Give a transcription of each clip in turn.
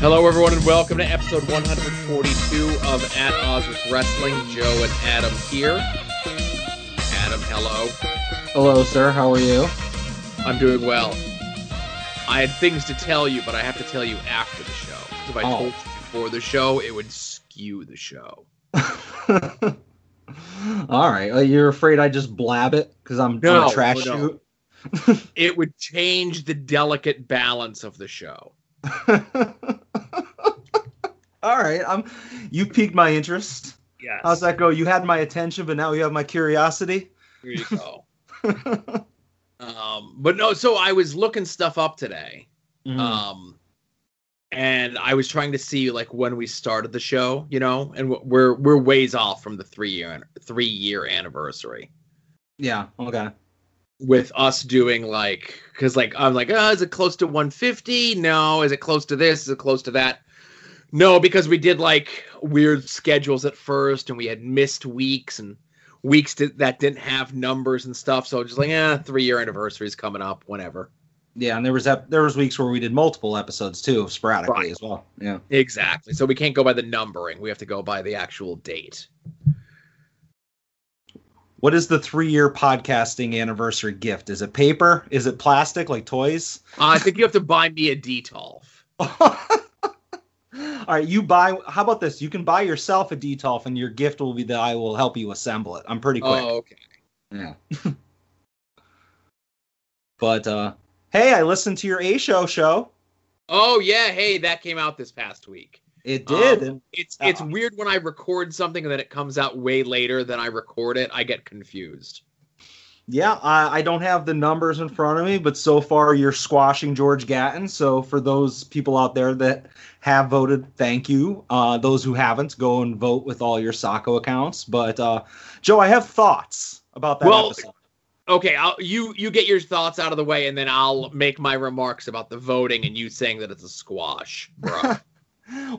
Hello, everyone, and welcome to episode 142 of At Odds with Wrestling. Joe and Adam here. Adam, hello. Hello, sir. How are you? I'm doing well. I had things to tell you, but I have to tell you after the show. If I Oh. told you before the show, it would skew the show. All right. Uh, You're afraid I just blab it because I'm No, a trash no. It would change the delicate balance of the show. All right. I'm. You piqued my interest. Yes. How's that go? You had my attention, but now you have my curiosity. Here you go. um, but no, so I was looking stuff up today. Mhm. um and i was trying to see like when we started the show you know and we're we're ways off from the three year three year anniversary yeah. Okay. With us doing like because like i'm like oh is it close to 150 no is it close to this is it close to that no because we did like weird schedules at first and we had missed weeks and weeks that that didn't have numbers and stuff so just like yeah three year anniversary is coming up whenever Yeah, and there was ep- there was weeks where we did multiple episodes too, sporadically Right. as well. Yeah. exactly so we can't go by the numbering we have to go by the actual date What is the three year podcasting anniversary gift? Is it paper? Is it plastic like toys? Uh, I think you have to buy me a Detolf. All right, you buy. How about this? You can buy yourself a Detolf, and your gift will be that I will help you assemble it. I'm pretty quick. Oh, okay. Yeah. but uh, hey, I listened to your A show show. Oh yeah, hey, that came out this past week. It did. Um, It's it's Uh, weird when I record something and then it comes out way later than I record it. I get confused. yeah, I, I don't have the numbers in front of me, but so far you're squashing George Gatton. So for those people out there that have voted, thank you. Uh, those who haven't, go and vote with all your Sacco accounts. But uh, Joe, I have thoughts about that Well, episode. Okay, I'll, you you get your thoughts out of the way and then I'll make my remarks about the voting and you saying that it's a squash, bro.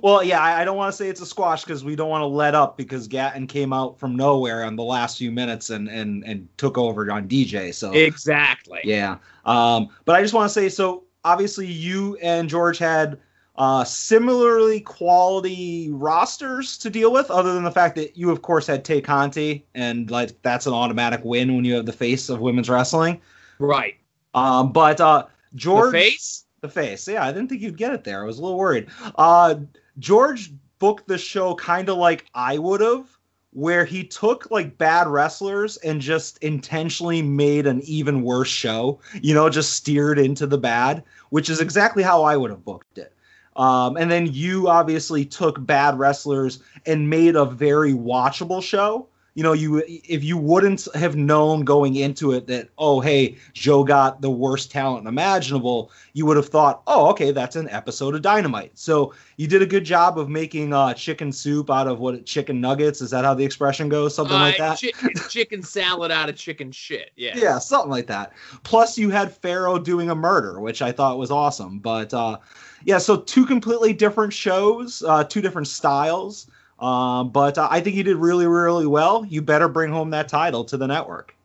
Well, yeah, I, don't want to say it's a squash because we don't want to let up because Gatton came out from nowhere on the last few minutes and and and took over on DJ. So exactly. yeah, um, but I just want to say so. Obviously, you and George had uh, similarly quality rosters to deal with, other than the fact that you, of course, had Tay Conti, and like that's an automatic win when you have the face of women's wrestling. Right. Um, but uh, George, The face? The face. Yeah, I didn't think you'd get it there. I was a little worried. Uh, George booked the show kind of like I would have, where he took like bad wrestlers and just intentionally made an even worse show. You know, just steered into the bad, which is exactly how I would have booked it. Um, and then you obviously took bad wrestlers and made a very watchable show. You know, you if you wouldn't have known going into it that oh hey Joe got the worst talent imaginable, you would have thought oh okay that's an episode of Dynamite. So you did a good job of making uh, chicken soup out of what chicken nuggets is that how the expression goes something like Uh, that. chi- chicken salad out of chicken shit. Yeah. Yeah, something like that. Plus, you had Pharaoh doing a murder, which I thought was awesome. But uh, yeah, so two completely different shows, uh, two different styles. Um, but uh, I think you did really, really well. You better bring home that title to the network.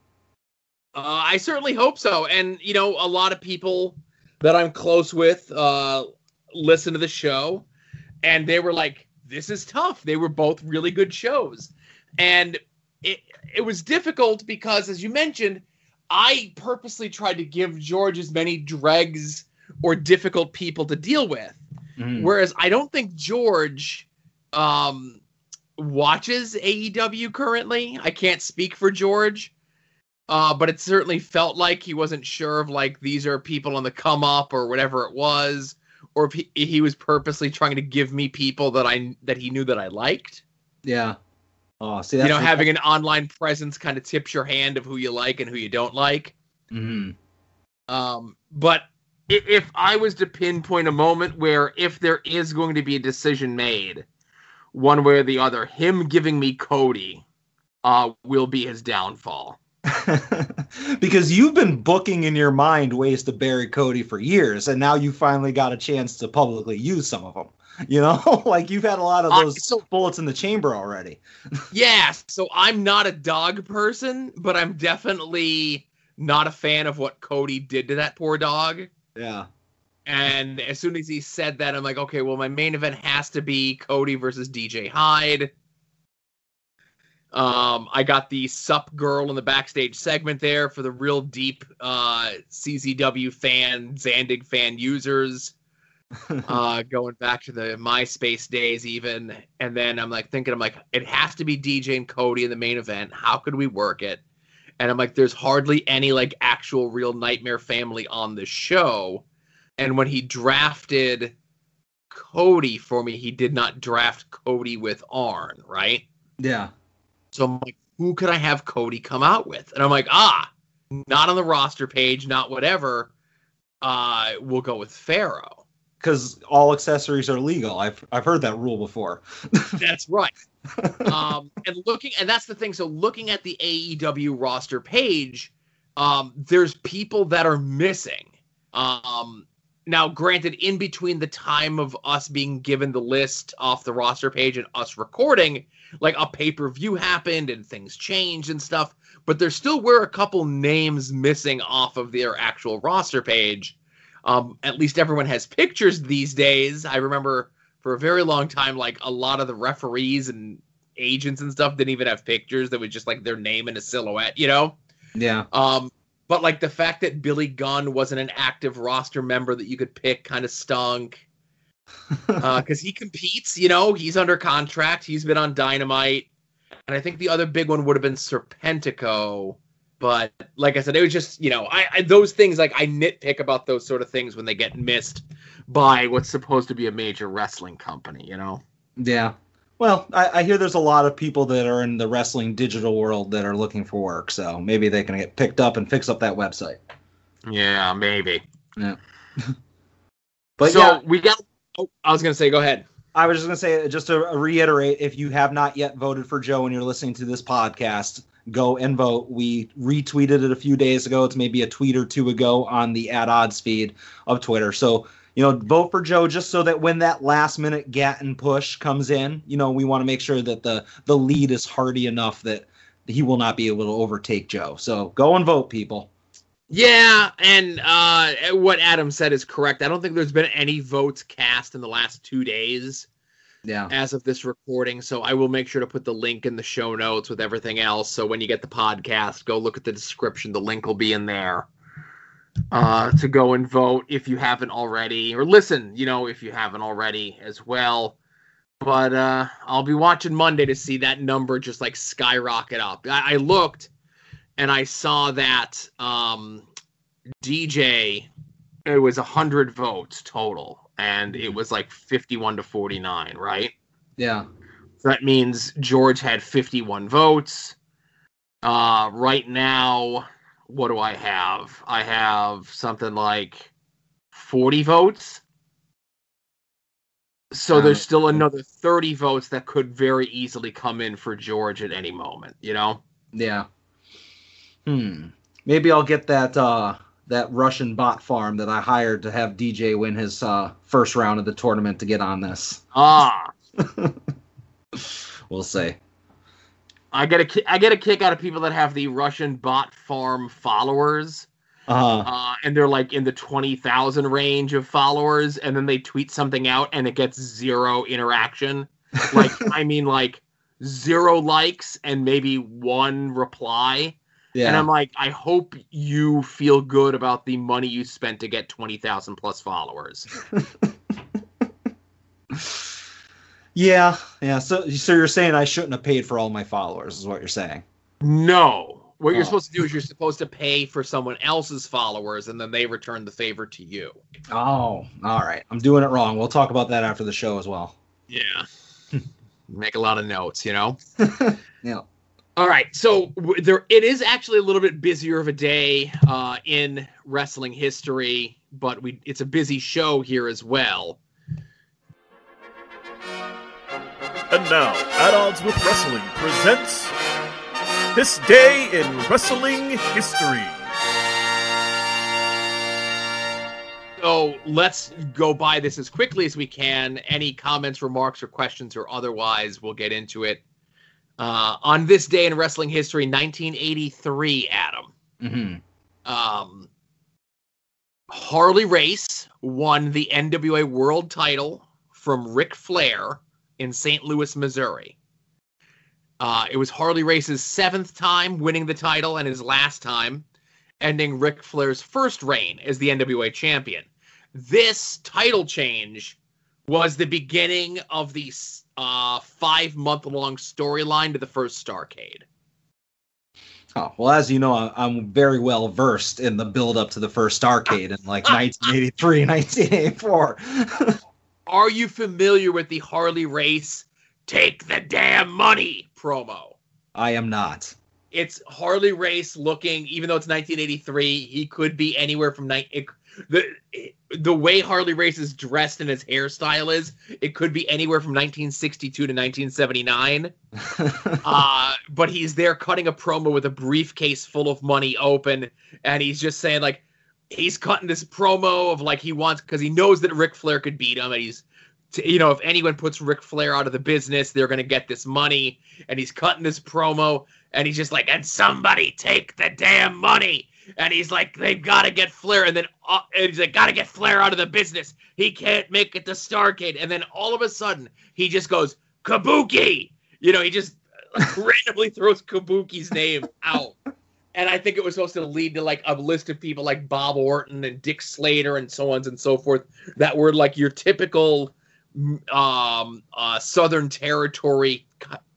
Uh, I certainly hope so. And you know, a lot of people that I'm close with uh, listen to the show, and they were like, "This is tough." They were both really good shows, and it it was difficult because, as you mentioned, I purposely tried to give George as many dregs or difficult people to deal with. Whereas I don't think George um, watches AEW currently. I can't speak for George, uh, but it certainly felt like he wasn't sure of like these are people on the come up or whatever it was, or if he, he was purposely trying to give me people that I that he knew that I liked. Yeah. Oh, see, you know, having an online presence kind of tips your hand of who you like and who you don't like. Mhm. Um, but if I was to pinpoint a moment where if there is going to be a decision made, one way or the other, him giving me Cody uh, will be his downfall. because you've been booking in your mind ways to bury Cody for years, and now you finally got a chance to publicly use some of them. You know, like you've had a lot of Uh, those so- bullets in the chamber already. Yeah, so I'm not a dog person, but I'm definitely not a fan of what Cody did to that poor dog. Yeah. And as soon as he said that, I'm like, okay, well, my main event has to be Cody versus DJ Hyde. Um, I got the Sup Girl in the backstage segment there for the real deep uh, CZW fan, Zandig fan users. uh, going back to the MySpace days, even. And then I'm like thinking, I'm like, it has to be DJ and Cody in the main event. How could we work it? And I'm like, there's hardly any like actual real Nightmare Family on the show. And when he drafted Cody for me, he did not draft Cody with Arn, right? Yeah. So I'm like, who could I have Cody come out with? And I'm like, ah, not on the roster page, not whatever. Uh, we'll go with Pharaoh. Because all accessories are legal. I've I've heard that rule before. That's right. um, and looking, and that's the thing. So looking at the AEW roster page, um, there's people that are missing. Um, now, granted, in between the time of us being given the list off the roster page and us recording, like a pay per view happened and things changed and stuff, but there still were a couple names missing off of their actual roster page. Um, at least everyone has pictures these days. I remember for a very long time, like a lot of the referees and agents and stuff didn't even have pictures. That was just like their name and a silhouette, you know? Yeah. Um, but like the fact that Billy Gunn wasn't an active roster member that you could pick kind of stunk. Because uh, he competes, you know, he's under contract. He's been on Dynamite, and I think the other big one would have been Serpentico. But like I said, it was just you know, I, I those things like I nitpick about those sort of things when they get missed by what's supposed to be a major wrestling company, you know. Yeah. Well, I, I, hear there's a lot of people that are in the wrestling digital world that are looking for work, so maybe they can get picked up and fix up that website. Yeah, maybe. Yeah. but so yeah, we got. Oh, I was gonna say, go ahead. I was just gonna say, just to reiterate, if you have not yet voted for Joe and you're listening to this podcast, go and vote. We retweeted it a few days ago. It's maybe a tweet or two ago on the at odds feed of Twitter. So you know, vote for Joe just so that when that last minute Gatton push comes in, you know, we want to make sure that the the lead is hardy enough that he will not be able to overtake Joe. So go and vote, people. Yeah, and uh, what Adam said is correct. I don't think there's been any votes cast in the last two days. Yeah. As of this recording, so I will make sure to put the link in the show notes with everything else. So when you get the podcast, go look at the description. The link will be in there uh, to go and vote if you haven't already, or listen, you know, if you haven't already as well. But uh, I'll be watching Monday to see that number just like skyrocket up. I, I looked and I saw that um, DJ, it was 100 votes total, and it was like 51 to 49, right? Yeah. So that means George had 51 votes. Uh, right now, what do I have? I have something like 40 votes. So there's still another 30 votes that could very easily come in for George at any moment, you know? Yeah. Hmm. Maybe I'll get that uh that Russian bot farm that I hired to have DJ win his uh first round of the tournament to get on this. Ah. we'll see. I get a I get a kick out of people that have the Russian bot farm followers. Uh-huh. Uh, and they're like in the 20,000 range of followers and then they tweet something out and it gets zero interaction. Like I mean like zero likes and maybe one reply. Yeah. And I'm like I hope you feel good about the money you spent to get 20,000 plus followers. Yeah, yeah. So, so you're saying I shouldn't have paid for all my followers? Is what you're saying? No. What oh. you're supposed to do is you're supposed to pay for someone else's followers, and then they return the favor to you. Oh, all right. I'm doing it wrong. We'll talk about that after the show as well. Yeah. Make a lot of notes, you know. yeah. All right, so there it is actually a little bit busier of a day uh, in wrestling history, but we it's a busy show here as well. And now, At Odds with Wrestling presents This Day in Wrestling History. So let's go by this as quickly as we can. Any comments, remarks, or questions, or otherwise, we'll get into it. Uh, on this day in wrestling history, 1983, Adam. Mm-hmm. Um, Harley Race won the NWA World Title from Ric Flair in St. Louis, Missouri. Uh, it was Harley Race's seventh time winning the title and his last time, ending Ric Flair's first reign as the NWA champion. This title change was the beginning of the uh, five month long storyline to the first Starcade. Oh, well, as you know, I'm very well versed in the build up to the first Starcade in like 1983, 1984. Are you familiar with the Harley Race take the damn money promo? I am not. It's Harley Race looking, even though it's 1983, he could be anywhere from ni- it, the the way Harley Race is dressed and his hairstyle is, it could be anywhere from 1962 to 1979. uh, but he's there cutting a promo with a briefcase full of money open, and he's just saying like he's cutting this promo of like he wants because he knows that Ric Flair could beat him, and he's you know if anyone puts Ric Flair out of the business, they're gonna get this money, and he's cutting this promo, and he's just like, and somebody take the damn money and he's like, they've got to get Flair, and then uh, and he's like, got to get Flair out of the business. He can't make it to Starcade, and then all of a sudden he just goes Kabuki. You know, he just randomly throws Kabuki's name out. And I think it was supposed to lead to like a list of people like Bob Orton and Dick Slater and so on and so forth that were like your typical um, uh, Southern Territory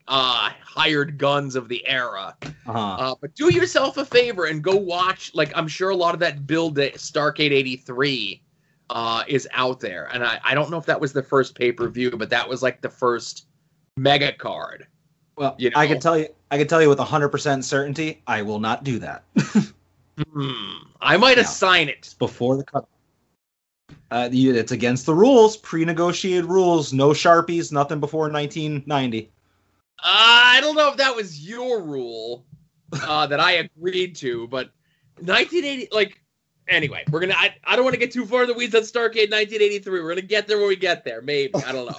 uh, hired guns of the era. Uh-huh. Uh, but do yourself a favor and go watch. Like I'm sure a lot of that build that Starcade '83 uh, is out there, and I, I don't know if that was the first pay per view, but that was like the first mega card. Well, you know? I can tell you, I can tell you with 100% certainty, I will not do that. hmm. I might assign it before the cut. Uh, it's against the rules, pre-negotiated rules. No sharpies, nothing before 1990. I don't know if that was your rule uh, that I agreed to, but 1980, like, anyway, we're gonna. I, I don't want to get too far in the weeds on Starcade 1983. We're gonna get there when we get there, maybe. I don't know.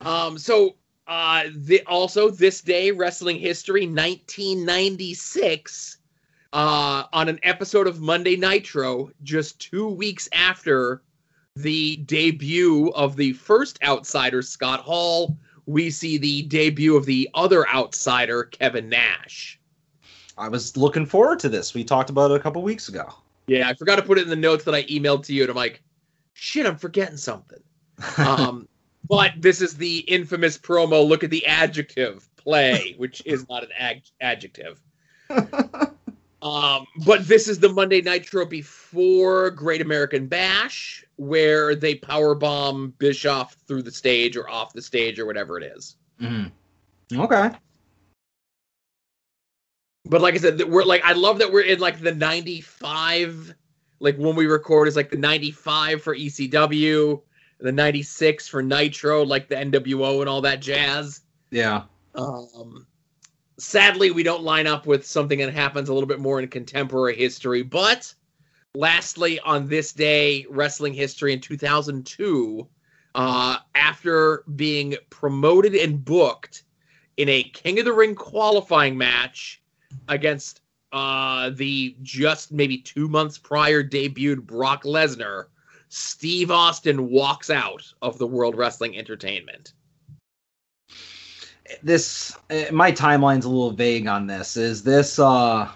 um. So, uh, the also this day wrestling history 1996. Uh, on an episode of Monday Nitro, just two weeks after the debut of the first outsider, Scott Hall, we see the debut of the other outsider, Kevin Nash. I was looking forward to this. We talked about it a couple weeks ago. Yeah, I forgot to put it in the notes that I emailed to you, and I'm like, shit, I'm forgetting something. um, but this is the infamous promo. Look at the adjective play, which is not an ag- adjective. um, but this is the Monday Nitro before Great American Bash where they power bomb Bischoff through the stage or off the stage or whatever it is. Mm-hmm. Okay. But like I said, we're like I love that we're in like the 95 like when we record is like the 95 for ECW, the 96 for Nitro, like the NWO and all that jazz. Yeah. Um sadly we don't line up with something that happens a little bit more in contemporary history, but lastly, on this day, wrestling history in 2002, uh, after being promoted and booked in a King of the Ring qualifying match against uh, the just maybe two months prior debuted Brock Lesnar, Steve Austin walks out of the World Wrestling Entertainment. This uh, my timeline's a little vague on this. Is this uh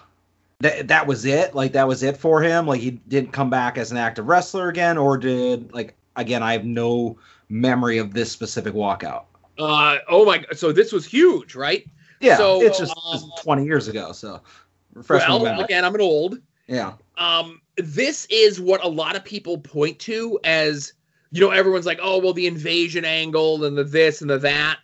that that was it? Like that was it for him? Like he didn't come back as an active wrestler again, or did like again? I have no memory of this specific walkout. Uh oh my! So this was huge, right? Yeah, so, it's just, um, just twenty years ago. So refresh well, again, I'm an old. Yeah. Um, this is what a lot of people point to as you know. Everyone's like, oh well, the invasion angle and the this and the that.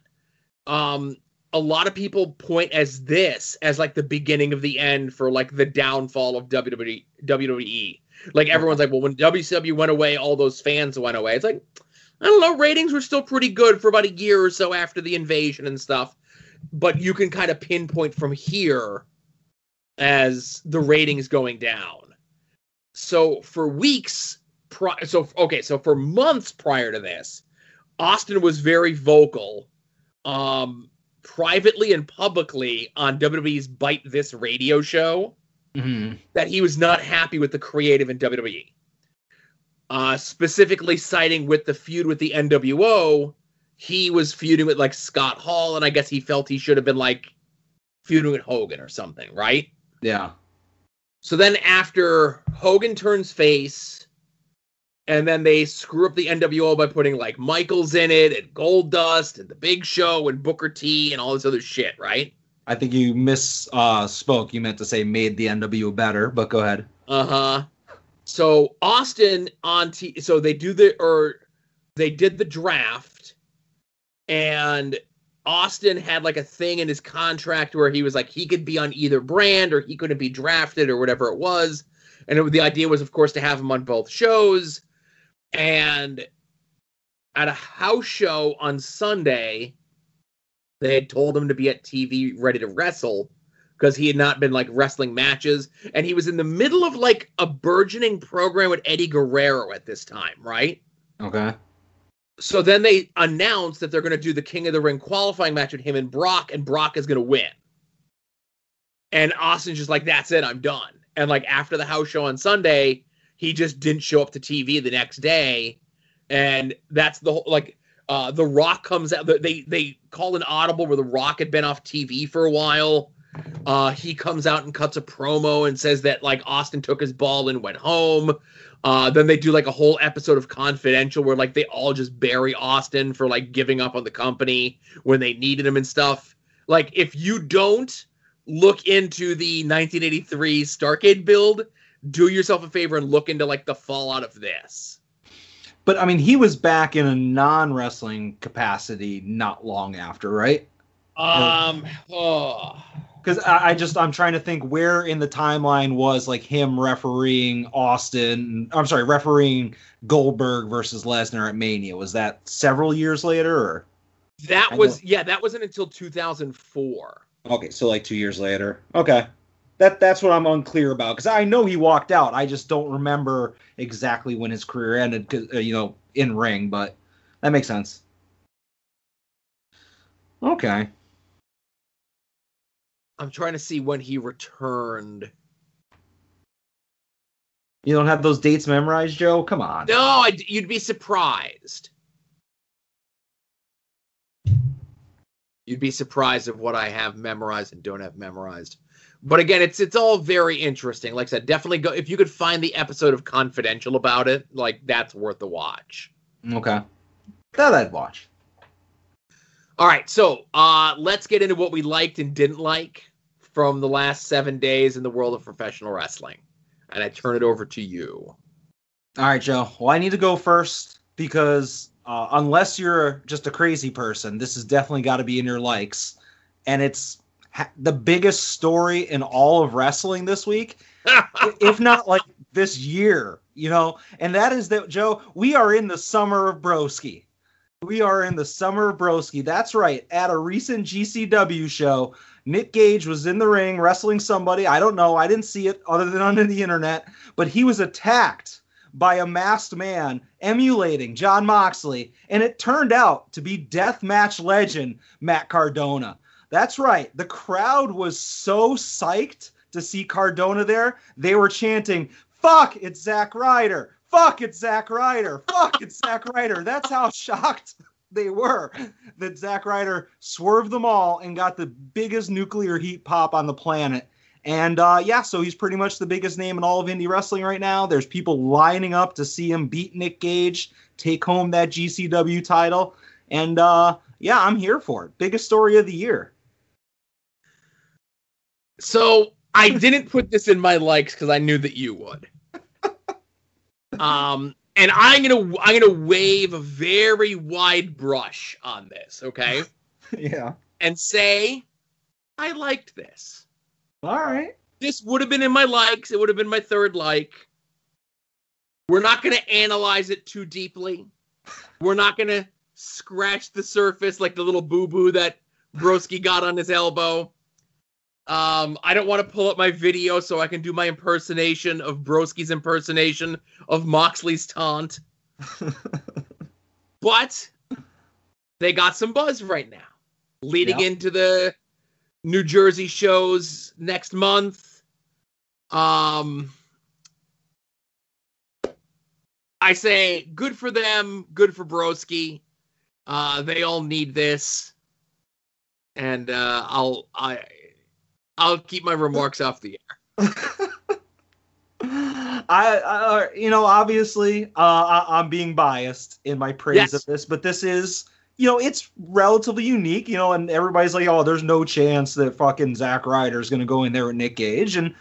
Um, a lot of people point as this as like the beginning of the end for like the downfall of WWE. WWE. Like everyone's like, well, when WCW went away, all those fans went away. It's like, I don't know, ratings were still pretty good for about a year or so after the invasion and stuff. But you can kind of pinpoint from here as the ratings going down. So for weeks, pri- so okay, so for months prior to this, Austin was very vocal um privately and publicly on WWE's Byte This radio show mm-hmm. that he was not happy with the creative in WWE. uh, specifically citing with the feud with the NWO, he was feuding with like Scott Hall, and I guess he felt he should have been like feuding with Hogan or something, right? Yeah. So then after Hogan turns face, and then they screw up the NWO by putting like Michaels in it and Gold Dust and the Big Show and Booker T and all this other shit, right? I think you miss uh spoke. You meant to say made the NWO better, but go ahead. Uh huh. So Austin on T. So they do the or they did the draft, and Austin had like a thing in his contract where he was like he could be on either brand or he couldn't be drafted or whatever it was. And it, the idea was, of course, to have him on both shows. And at a house show on Sunday, they had told him to be at TV ready to wrestle because he had not been like wrestling matches. And he was in the middle of like a burgeoning program with Eddie Guerrero at this time, right? Okay. So then they announced that they're going to do the King of the Ring qualifying match with him and Brock, and Brock is going to win. And Austin's just like, that's it, I'm done. And like after the house show on Sunday, he just didn't show up to TV the next day. And that's the whole like uh The Rock comes out. They they call an audible where The Rock had been off TV for a while. Uh he comes out and cuts a promo and says that like Austin took his ball and went home. Uh, then they do like a whole episode of Confidential where like they all just bury Austin for like giving up on the company when they needed him and stuff. Like if you don't look into the 1983 Starcade build, do yourself a favor and look into like the fallout of this. But I mean, he was back in a non-wrestling capacity not long after, right? Um, oh. Because I, I just I'm trying to think where in the timeline was like him refereeing Austin. I'm sorry, refereeing Goldberg versus Lesnar at Mania. Was that several years later? Or? That I was know- yeah, that wasn't until 2004. Okay, so like two years later. Okay, that that's what I'm unclear about because I know he walked out. I just don't remember exactly when his career ended. 'cause, uh, you know, in ring, but that makes sense. Okay. I'm trying to see when he returned. You don't have those dates memorized, Joe? Come on. No, I, you'd be surprised. You'd be surprised of what I have memorized and don't have memorized. But again, it's it's all very interesting. Like I said, definitely go if you could find the episode of Confidential about it, like that's worth the watch. Okay. That I'd watch. All right, so uh let's get into what we liked and didn't like from the last seven days in the world of professional wrestling. And I turn it over to you. All right, Joe. Well, I need to go first because uh, unless you're just a crazy person, this has definitely got to be in your likes. And it's ha- the biggest story in all of wrestling this week, if not like this year, you know. And that is that, Joe, we are in the summer of Broski. We are in the summer of Broski. That's right. At a recent GCW show, Nick Gage was in the ring wrestling somebody. I don't know. I didn't see it other than on the internet, but he was attacked by a masked man emulating Jon Moxley, and it turned out to be deathmatch legend Matt Cardona. That's right. The crowd was so psyched to see Cardona there, they were chanting, Fuck, it's Zack Ryder. Fuck, it's Zack Ryder. Fuck, it's Zack Ryder. That's how shocked they were that Zack Ryder swerved them all and got the biggest nuclear heat pop on the planet. And uh, yeah, so he's pretty much the biggest name in all of indie wrestling right now. There's people lining up to see him beat Nick Gage, take home that GCW title. And uh, yeah, I'm here for it. Biggest story of the year. So I didn't put this in my likes because I knew that you would. Um, and I'm gonna I'm gonna wave a very wide brush on this, okay? yeah. And say I liked this. All right. This would have been in my likes. It would have been my third like. We're not gonna analyze it too deeply. We're not gonna scratch the surface like the little boo boo that Broski got on his elbow. Um, I don't want to pull up my video so I can do my impersonation of Broski's impersonation of Moxley's taunt. but they got some buzz right now, leading Yeah. into the New Jersey shows next month. Um, I, I say good for them, good for Broski. Uh, they all need this, and uh, I'll I I'll keep my remarks off the air. I, I, you know, obviously, uh, I, am being biased in my praise yes. of this, but this is, you know, it's relatively unique, you know, and everybody's like, oh, there's no chance that fucking Zack Ryder is going to go in there with Nick Gage, and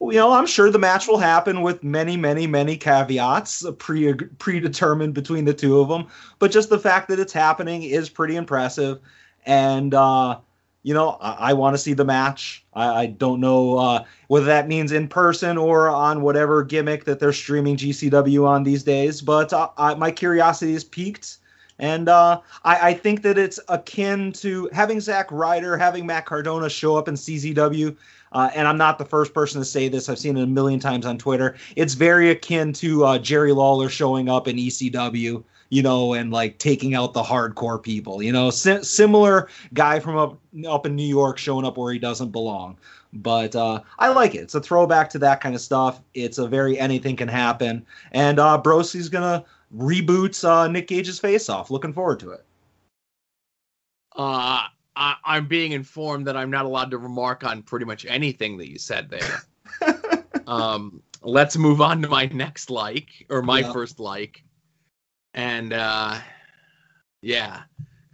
you know, I'm sure the match will happen with many, many, many caveats uh, pre predetermined between the two of them. But just the fact that it's happening is pretty impressive, and uh, you know, I, I want to see the match. I, I don't know uh, whether that means in person or on whatever gimmick that they're streaming GCW on these days, but uh, I, my curiosity is piqued. And uh, I, I, think that it's akin to having Zack Ryder, having Matt Cardona show up in CZW. Uh, and I'm not the first person to say this. I've seen it a million times on Twitter. It's very akin to uh, Jerry Lawler showing up in ECW you know, and like taking out the hardcore people. You know, si- similar guy from up up in New York showing up where he doesn't belong. But uh, I like it. It's a throwback to that kind of stuff. It's a very anything can happen. And uh, Broski's gonna reboot uh, Nick Gage's face off. Looking forward to it. Uh, I, I'm being informed that I'm not allowed to remark on pretty much anything that you said there. um, let's move on to my next like or my yeah. first like and uh, yeah,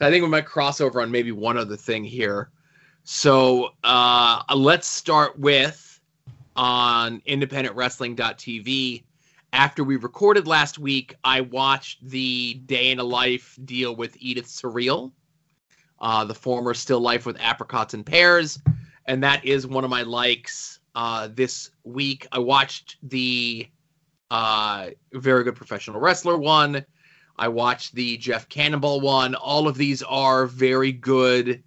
I think we might cross over on maybe one other thing here. So uh, let's start with on independentwrestling.tv. After we recorded last week, I watched the day in a life deal with Edith Surreal, uh, the former Still Life with Apricots and Pears, and that is one of my likes uh, this week. I watched the uh, very good professional wrestler one. I watched the Jeff Cannonball one. All of these are very good,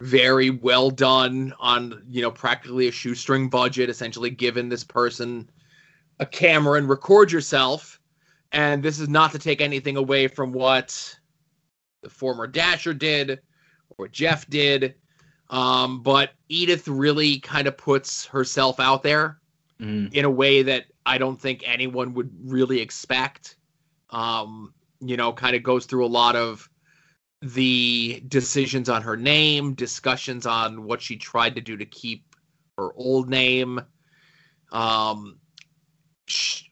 very well done on, you know, practically a shoestring budget, essentially given this person a camera and record yourself. And this is not to take anything away from what the former Dasher did or Jeff did. Um, but Edith really kind of puts herself out there mm. in a way that I don't think anyone would really expect. Um, you know, kind of goes through a lot of the decisions on her name, discussions on what she tried to do to keep her old name. Um,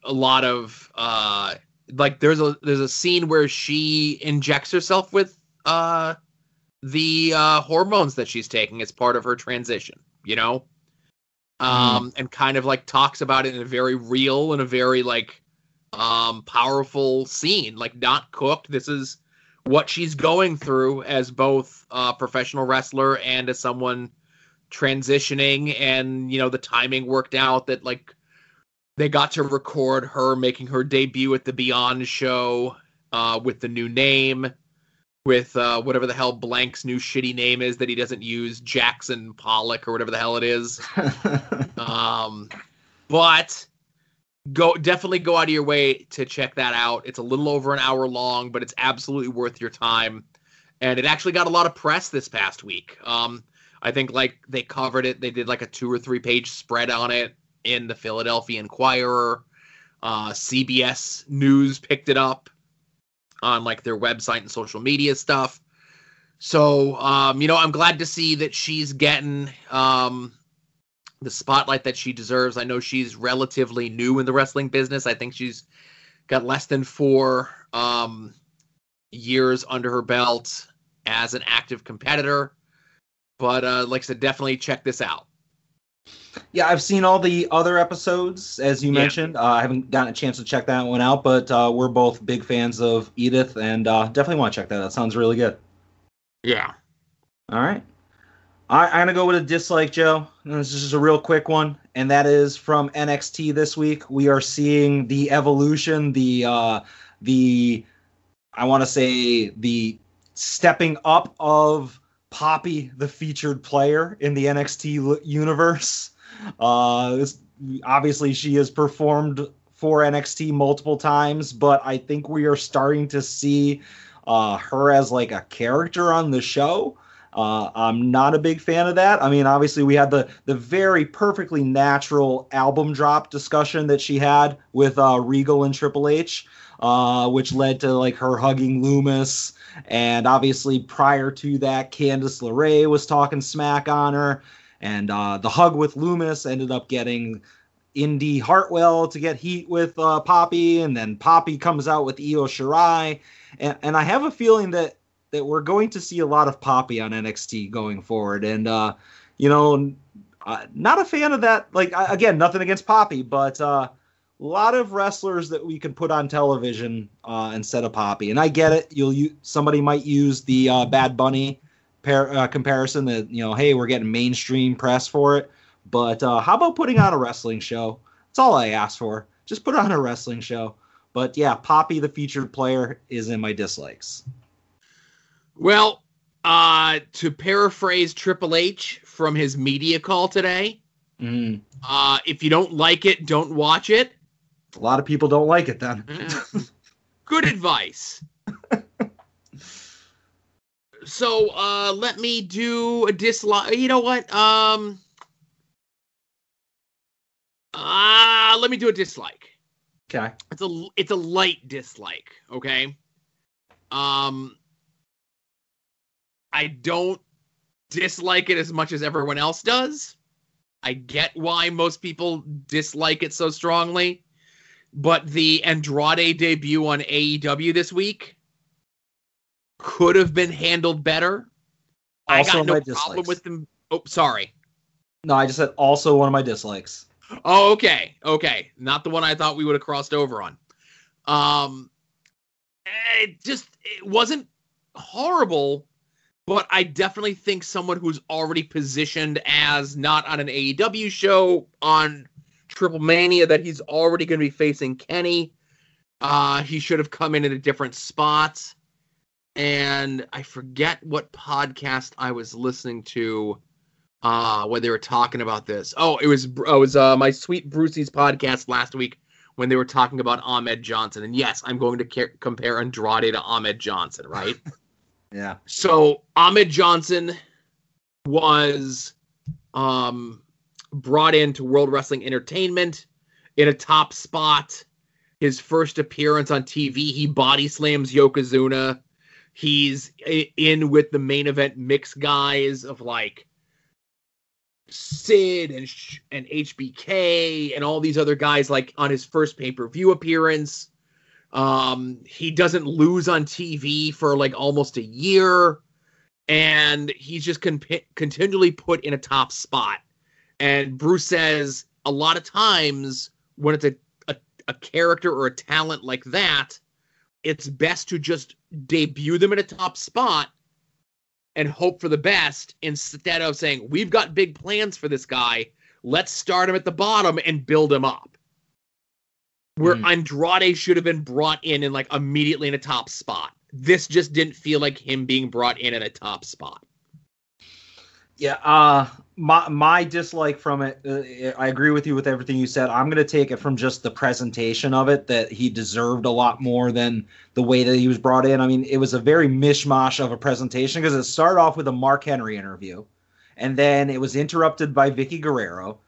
a lot of uh, like there's a there's a scene where she injects herself with uh the uh hormones that she's taking as part of her transition, you know? Um mm. and kind of like talks about it in a very real and a very like um, powerful scene, like not cooked. This is what she's going through as both a professional wrestler and as someone transitioning. And you know, the timing worked out that like they got to record her making her debut at the Beyond show uh, with the new name, with uh, whatever the hell Blank's new shitty name is that he doesn't use, Jackson Pollock or whatever the hell it is. um, but go definitely go out of your way to check that out. It's a little over an hour long, but it's absolutely worth your time. And it actually got a lot of press this past week. Um, I think like they covered it. They did like a two or three page spread on it in the Philadelphia Inquirer. Uh, CBS News picked it up on like their website and social media stuff. So, um, you know, I'm glad to see that she's getting um, the spotlight that she deserves. I know she's relatively new in the wrestling business. I think she's got less than four um, years under her belt as an active competitor. But uh, like I said, definitely check this out. Yeah, I've seen all the other episodes, as you yeah. mentioned. Uh, I haven't gotten a chance to check that one out, but uh, we're both big fans of Edith, and uh, definitely want to check that. That sounds really good. Yeah. All right. I, am gonna go with a dislike, Joe. This is just a real quick one, and that is from NXT this week. We are seeing the evolution, the uh, the I want to say the stepping up of Poppy, the featured player in the NXT universe. Uh, this, obviously, she has performed for NXT multiple times, but I think we are starting to see uh, her as like a character on the show. Uh, I'm not a big fan of that. I mean, obviously, we had the the very perfectly natural album drop discussion that she had with uh, Regal and Triple H. uh, which led to like her hugging Lumis. And obviously, prior to that, Candice LeRae was talking smack on her. And uh, the hug with Lumis ended up getting Indi Hartwell to get heat with uh, Poppy, and then Poppy comes out with Io Shirai, and, and I have a feeling that that we're going to see a lot of Poppy on NXT going forward, and uh, you know, uh, not a fan of that. Like again, nothing against Poppy, but uh, a lot of wrestlers that we can put on television uh, instead of Poppy, and I get it. You'll use somebody might use the uh, Bad Bunny par- uh, comparison that you know, hey, we're getting mainstream press for it but uh, how about putting on a wrestling show? That's all I ask for. Just put on a wrestling show. But yeah, Poppy, the featured player, is in my dislikes. Well, uh, to paraphrase Triple H from his media call today, mm. uh, if you don't like it, don't watch it. A lot of people don't like it then. Good advice. so uh, let me do a dislike. You know what? Um, Ah, uh, let me do a dislike. Okay. It's a it's a light dislike, okay? Um I don't dislike it as much as everyone else does. I get why most people dislike it so strongly. But the Andrade debut on AEW this week could have been handled better. Also I got no problem dislikes. with them. Oh, sorry. No, I just said also one of my dislikes. Oh, okay, okay, not the one I thought we would have crossed over on. Um, it just it wasn't horrible, but I definitely think someone who's already positioned as not on an AEW show on Triplemania that he's already going to be facing Kenny. Uh, he should have come in at a different spot. And I forget what podcast I was listening to uh when they were talking about this. Oh, it was it was uh my sweet Brucey's podcast last week when they were talking about Ahmed Johnson. And yes, I'm going to compare Andrade to Ahmed Johnson, right? yeah. So Ahmed Johnson was um brought into World Wrestling Entertainment in a top spot. His first appearance on TV, he body slams Yokozuna. He's in with the main event mix guys of like Sid and and HBK and all these other guys like on his first pay per view appearance. Um, he doesn't lose on TV for like almost a year, and he's just con- continually put in a top spot. And Bruce says a lot of times when it's a, a, a character or a talent like that, it's best to just debut them in a top spot and hope for the best instead of saying, we've got big plans for this guy. Let's start him at the bottom and build him up. Where mm. Andrade should have been brought in and like immediately in a top spot. This just didn't feel like him being brought in at a top spot. Yeah, uh, my my dislike from it. Uh, I agree with you with everything you said. I'm gonna take it from just the presentation of it that he deserved a lot more than the way that he was brought in. I mean, it was a very mishmash of a presentation because it started off with a Mark Henry interview, and then it was interrupted by Vickie Guerrero,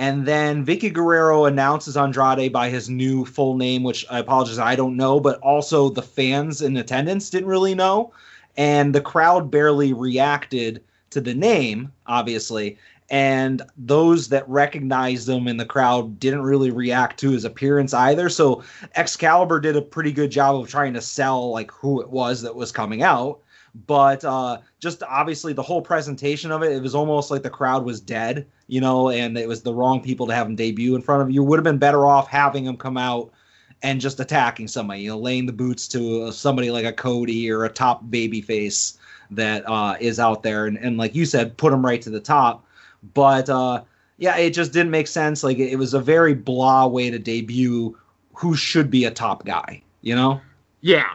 and then Vickie Guerrero announces Andrade by his new full name, which I apologize, I don't know, but also the fans in attendance didn't really know, and the crowd barely reacted to the name, obviously, and those that recognized him in the crowd didn't really react to his appearance either. So Excalibur did a pretty good job of trying to sell like who it was that was coming out. But uh, just obviously the whole presentation of it, it was almost like the crowd was dead, you know, and it was the wrong people to have him debut in front of you. Would have been better off having him come out and just attacking somebody, you know, laying the boots to somebody like a Cody or a top baby face that uh, is out there, and, and like you said, put him right to the top. But uh, yeah, it just didn't make sense. Like it, it was a very blah way to debut who should be a top guy, you know? Yeah.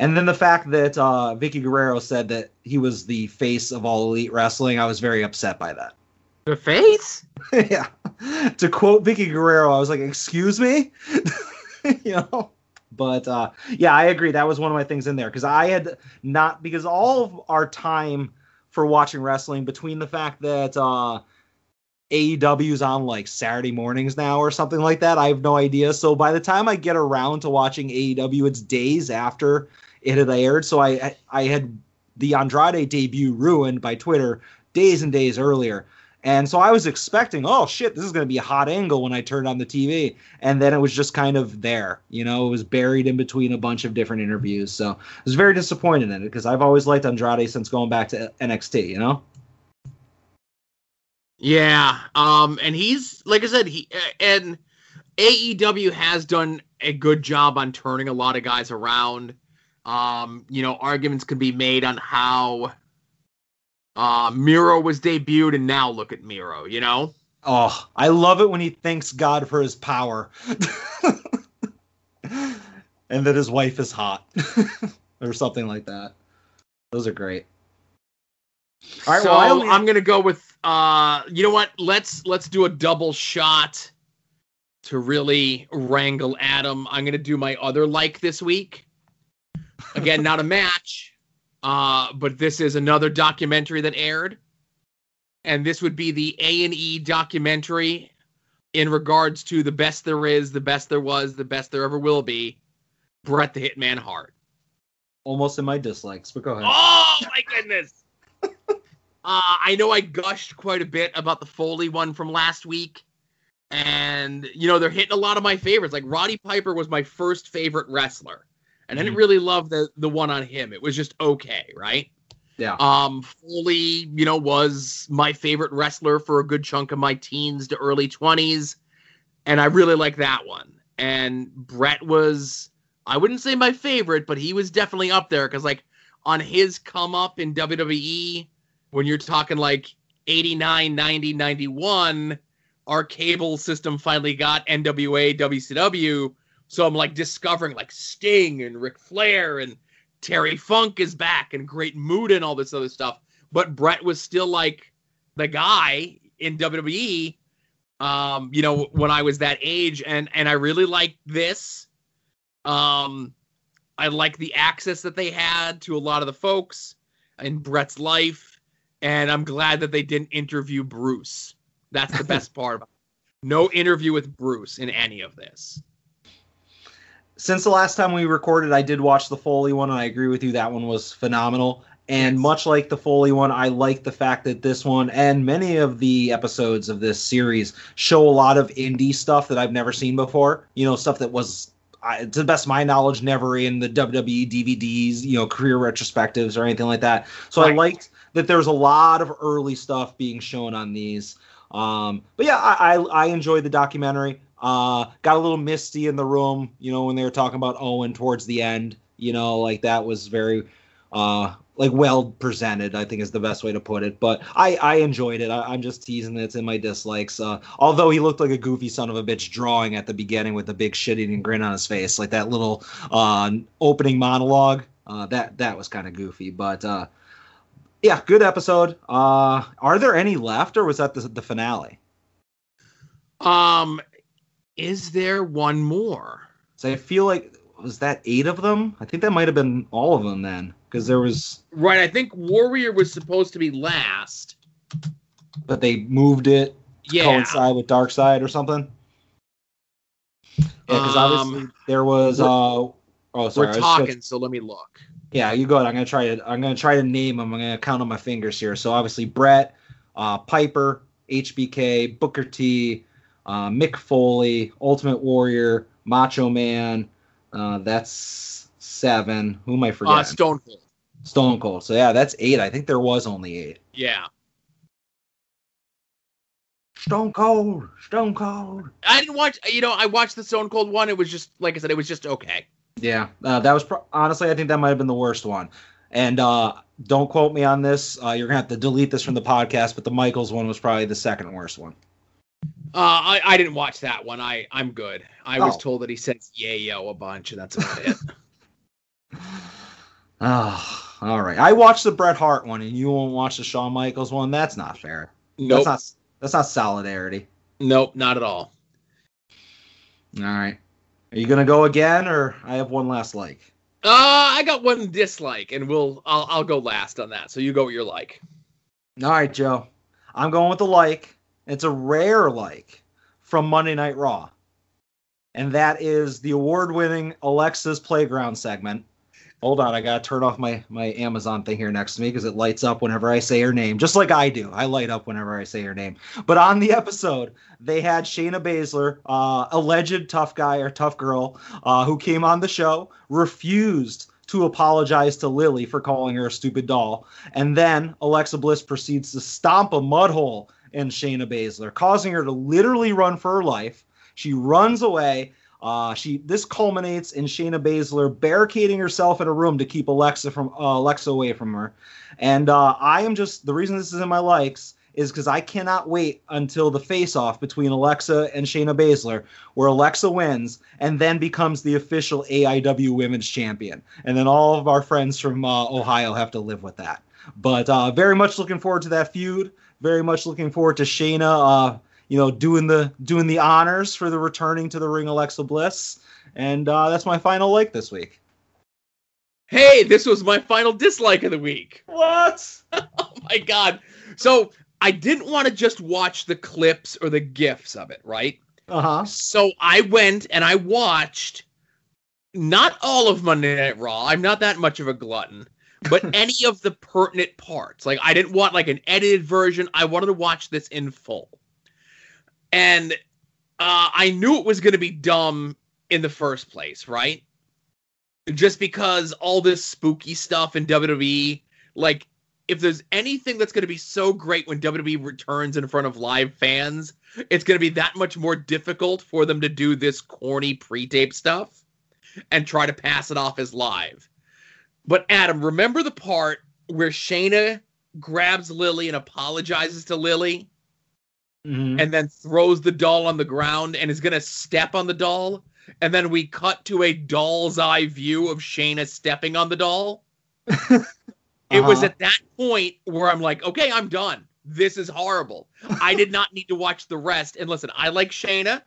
And then the fact that uh, Vickie Guerrero said that he was the face of all elite wrestling, I was very upset by that. The face? yeah. To quote Vickie Guerrero, I was like, "Excuse me," you know. But uh, yeah, I agree. That was one of my things in there because I had not because all of our time for watching wrestling between the fact that uh, AEW's on like Saturday mornings now or something like that. I have no idea. So by the time I get around to watching AEW, it's days after it had aired. So I I had the Andrade debut ruined by Twitter days and days earlier. And so I was expecting, oh shit, this is going to be a hot angle when I turned on the TV. And then it was just kind of there, you know, it was buried in between a bunch of different interviews. So I was very disappointed in it because I've always liked Andrade since going back to NXT, you know? Yeah. Um, and he's, like I said, he, and AEW has done a good job on turning a lot of guys around. Um, you know, arguments can be made on how uh, Miro was debuted, and now look at Miro. You know. Oh, I love it when he thanks God for his power, and that his wife is hot, or something like that. Those are great. All right, so well. I'm gonna go with. Uh, you know what? Let's let's do a double shot to really wrangle Adam. I'm gonna do my other like this week. Again, not a match, uh, but this is another documentary that aired, and this would be the A and E documentary in regards to the best there is, the best there was, the best there ever will be. Bret the Hitman Hart. Almost in my dislikes, but go ahead. Oh my goodness. uh, I know I gushed quite a bit about the Foley one from last week. And, you know, they're hitting a lot of my favorites. Like Roddy Piper was my first favorite wrestler I didn't mm-hmm. really love the the one on him. It was just okay, right? Yeah. Um, Foley, you know, was my favorite wrestler for a good chunk of my teens to early twenties, and I really like that one. And Bret was, I wouldn't say my favorite, but he was definitely up there because, like, on his come up in WWE, when you're talking like 89, 90, 91, our cable system finally got NWA, WCW so I'm like discovering like Sting and Ric Flair and Terry Funk is back and Great Muta and all this other stuff. But Bret was still like the guy in WWE. Um, you know, when I was that age, and and I really liked this. Um, I like the access that they had to a lot of the folks in Bret's life, and I'm glad that they didn't interview Bruce. That's the best part about it. No interview with Bruce in any of this since the last time we recorded, I did watch the Foley one, and I agree with you. That one was phenomenal. And much like the Foley one, I like the fact that this one and many of the episodes of this series show a lot of indie stuff that I've never seen before. You know, stuff that was, to the best of my knowledge, never in the WWE DVDs, you know, career retrospectives or anything like that. So right. I liked that there's a lot of early stuff being shown on these. Um, but yeah, I, I, I enjoyed the documentary. Uh, got a little misty in the room, you know, when they were talking about Owen towards the end. You know, like that was very, uh, like well presented. I think is the best way to put it. But I I enjoyed it. I, am just teasing it's in my dislikes. Uh, although he looked like a goofy son of a bitch drawing at the beginning with a big shit-eating grin on his face, like that little uh, opening monologue. Uh, that that was kind of goofy, but uh, yeah, good episode. Uh, are there any left, or was that the, the finale? Um, is there one more? So I feel like was that eight of them? I think that might have been all of them then, because there was right. I think Warrior was supposed to be last, but they moved it to yeah. coincide with Dark Side or something. Yeah, because um, obviously there was. uh Oh, sorry. We're talking, so let me look. Yeah, you go ahead. I'm gonna try to. I'm gonna try to name them. I'm gonna count on my fingers here. So obviously Bret, uh, Piper, HBK, Booker T, uh, Mick Foley, Ultimate Warrior, Macho Man. Uh, that's seven. Who am I forgetting? Uh, Stone Cold. Stone Cold. So yeah, that's eight. I think there was only eight. Yeah. Stone Cold, Stone Cold. I didn't watch. You know, I watched the Stone Cold one. It was just like I said. It was just okay. Yeah, uh, that was pro- honestly. I think that might have been the worst one. And uh, don't quote me on this. Uh, you're gonna have to delete this from the podcast. But the Michaels one was probably the second worst one. Uh, I, I didn't watch that one. I I'm good. I was oh. told that he says yay yo a bunch, and that's about it. oh, all right. I watched the Bret Hart one, and you won't watch the Shawn Michaels one. That's not fair. Nope. That's not that's not solidarity. Nope, not at all. All right. Are you gonna go again, or I have one last like? Uh, I got one dislike, and we'll I'll I'll go last on that. So you go with your like. All right, Joe. I'm going with the like It's a rare like from Monday Night Raw. And that is the award winning Alexa's Playground segment. Hold on, I gotta turn off my, my Amazon thing here next to me because it lights up whenever I say her name, just like I do. I light up whenever I say her name. But on the episode, they had Shayna Baszler, uh, alleged tough guy or tough girl, uh, who came on the show, refused to apologize to Lily for calling her a stupid doll. And then Alexa Bliss proceeds to stomp a mud hole in Shayna Baszler, causing her to literally run for her life. She runs away. Uh, she this culminates in Shayna Baszler barricading herself in a room to keep Alexa from uh, Alexa away from her. And uh, I am just the reason this is in my likes is because I cannot wait until the face off between Alexa and Shayna Baszler, where Alexa wins and then becomes the official AIW Women's Champion. And then all of our friends from uh, Ohio have to live with that. But uh, very much looking forward to that feud. Very much looking forward to Shayna, uh, you know, doing the doing the honors for the returning to the ring Alexa Bliss. And uh, that's my final like this week. Hey, this was my final dislike of the week. What? oh my god. So I didn't want to just watch the clips or the gifs of it, right? Uh huh. So I went and I watched not all of Monday Night Raw. I'm not that much of a glutton, but any of the pertinent parts. Like I didn't want like an edited version. I wanted to watch this in full. And uh, I knew it was going to be dumb in the first place, right? Just because all this spooky stuff in WWE, like if there's anything that's going to be so great when WWE returns in front of live fans, it's going to be that much more difficult for them to do this corny pre-tape stuff and try to pass it off as live. But Adam, remember the part where Shayna grabs Lily and apologizes to Lily Mhm. and then throws the doll on the ground and is going to step on the doll? And then we cut to a doll's eye view of Shayna stepping on the doll. It was Uh-huh. at that point where I'm like, okay, I'm done. This is horrible. I did not need to watch the rest. And listen, I like Shayna.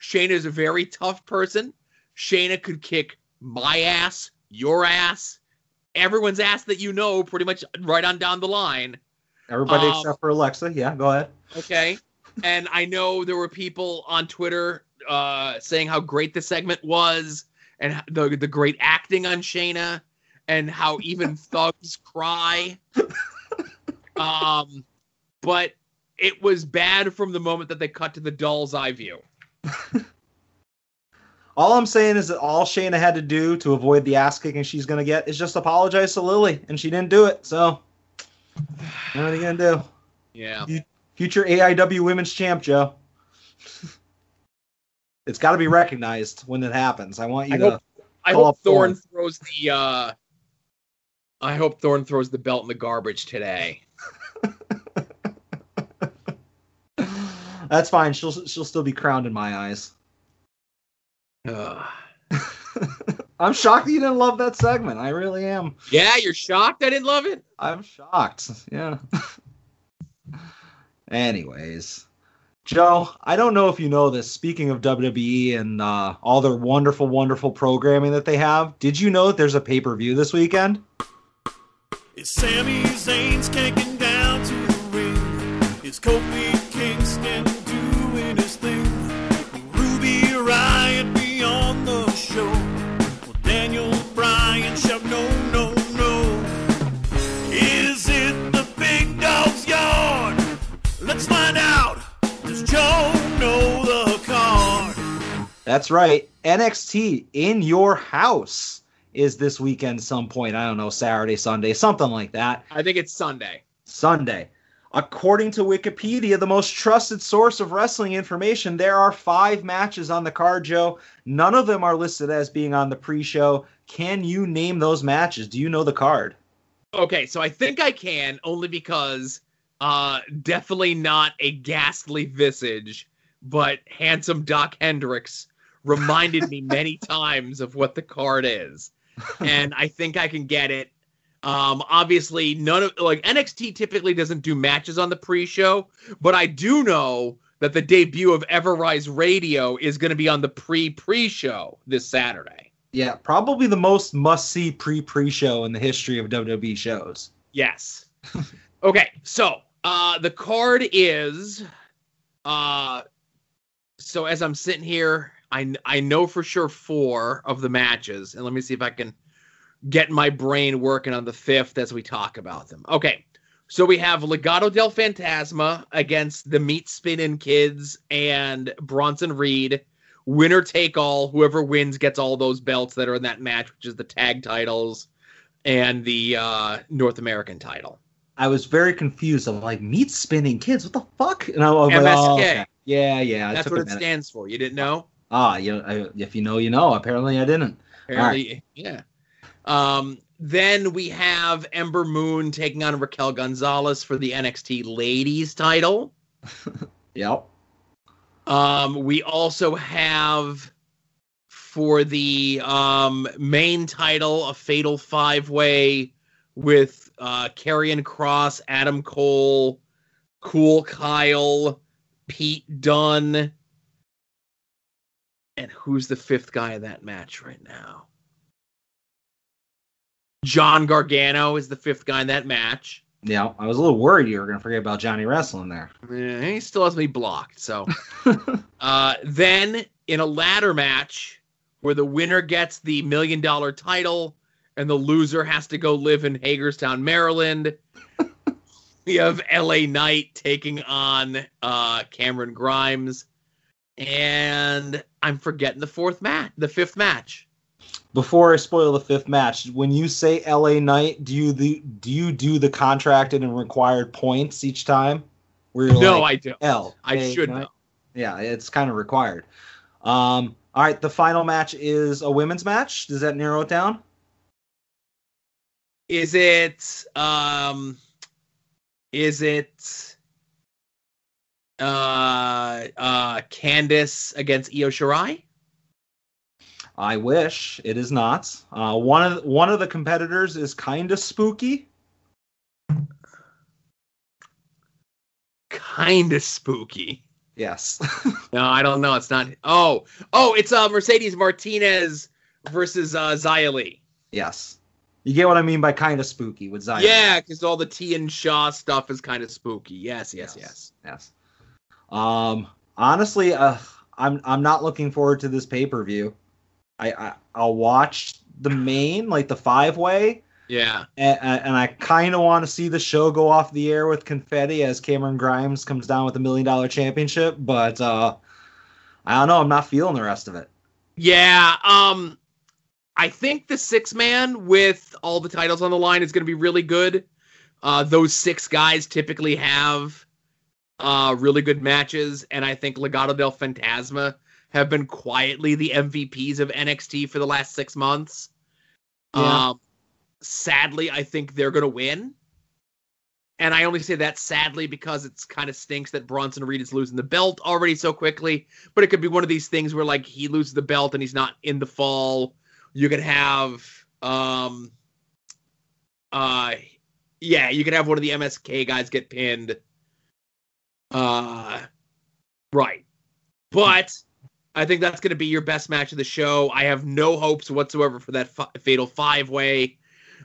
Shayna is a very tough person. Shayna could kick my ass, your ass, everyone's ass that you know, pretty much right on down the line. Everybody um, except for Alexa. Yeah, go ahead. Okay. and I know there were people on Twitter uh, saying how great the segment was and the the great acting on Shayna and how even thugs cry. Um, but it was bad from the moment that they cut to the doll's eye view. All I'm saying is that all Shayna had to do to avoid the ass kicking she's gonna get is just apologize to Lily, and she didn't do it. So, what are you gonna do? Yeah. Future AIW Women's Champ, Joe. it's got to be recognized when it happens. I want you I to. hope I hope. Thorne throws the uh I hope Thorn throws the belt in the garbage today. That's fine. She'll she'll still be crowned in my eyes. Ugh. I'm shocked that you didn't love that segment. I really am. Yeah, you're shocked I didn't love it? I'm shocked. Yeah. Anyways, Joe, I don't know if you know this. Speaking of WWE and uh, all their wonderful, wonderful programming that they have, did you know that there's a pay per view this weekend? Is Sami Zayn's kicking down to the ring? Is Kofi That's right. NXT in your house is this weekend some point. I don't know, Saturday, Sunday, something like that. I think it's Sunday. Sunday. According to Wikipedia, the most trusted source of wrestling information, there are five matches on the card, Joe. None of them are listed as being on the pre show. Can you name those matches? Do you know the card? Okay, so I think I can only because uh definitely not a ghastly visage, but handsome Doc Hendricks reminded me many times of what the card is. And I think I can get it. Um obviously none of like NXT typically doesn't do matches on the pre-show, but I do know that the debut of Everrise Radio is going to be on the pre-pre-show this Saturday. Yeah, probably the most must see pre pre show in the history of WWE shows. Yes. okay, so uh the card is Uh, so as I'm sitting here, I I know for sure four of the matches, and let me see if I can get my brain working on the fifth as we talk about them. Okay, so we have Legado del Fantasma against the Meat Spinning Kids and Bronson Reed. Winner take all. Whoever wins gets all those belts that are in that match, which is the tag titles and the uh, North American title. I was very confused. I'm like, meat spinning kids, what the fuck? And I was like, oh, okay. yeah, yeah. That's what it stands for. You didn't know? Ah, you I, if you know, you know. Apparently, I didn't. Apparently, yeah. Um, then we have Ember Moon taking on Raquel Gonzalez for the NXT Ladies title. Yep. Um, we also have for the um, main title a fatal five way with uh, Karrion Kross, Adam Cole, Cool Kyle, Pete Dunne. And who's the fifth guy in that match right now? John Gargano is the fifth guy in that match. Yeah, I was a little worried you were going to forget about Johnny wrestling there. Yeah, he still has me blocked. So uh, then in a ladder match where the winner gets the million dollar title and the loser has to go live in Hagerstown, Maryland, we have LA Knight taking on uh, Cameron Grimes. And I'm forgetting the fourth match, the fifth match. Before I spoil the fifth match, when you say LA Knight, do you the do you do the contracted and required points each time? Where no, like, I don't. L. I should know. Yeah, it's kind of required. Um, all right, the final match is a women's match. Does that narrow it down? Is it um is it uh uh Candice against Io Shirai? I wish it is not. Uh, one of one of the competitors is kind of spooky. Kind of spooky. Yes. No, I don't know. It's not. Oh, oh, it's uh Mercedes Martinez versus uh Xia Li. yes. You get what I mean by kind of spooky with Zion. Yeah, because all the Tian Sha stuff is kind of spooky. Yes, yes, yes. Yes. Um. Honestly, uh, I'm I'm not looking forward to this pay per view. I, I I'll watch the main like the five way, Yeah. and, and I kind of want to see the show go off the air with confetti as Cameron Grimes comes down with a million dollar championship. But uh, I don't know. I'm not feeling the rest of it. Yeah. Um, I think the six man with all the titles on the line is going to be really good. Uh, those six guys typically have uh really good matches, and I think Legado del Fantasma have been quietly the MVPs of NXT for the last six months. Yeah. Um, sadly, I think they're going to win. And I only say that sadly because it's kind of stinks that Bronson Reed is losing the belt already so quickly. But it could be one of these things where like he loses the belt and he's not in the fall. You could have um uh yeah, you could have one of the MSK guys get pinned. Uh right. But I think that's going to be your best match of the show. I have no hopes whatsoever for that fatal five way.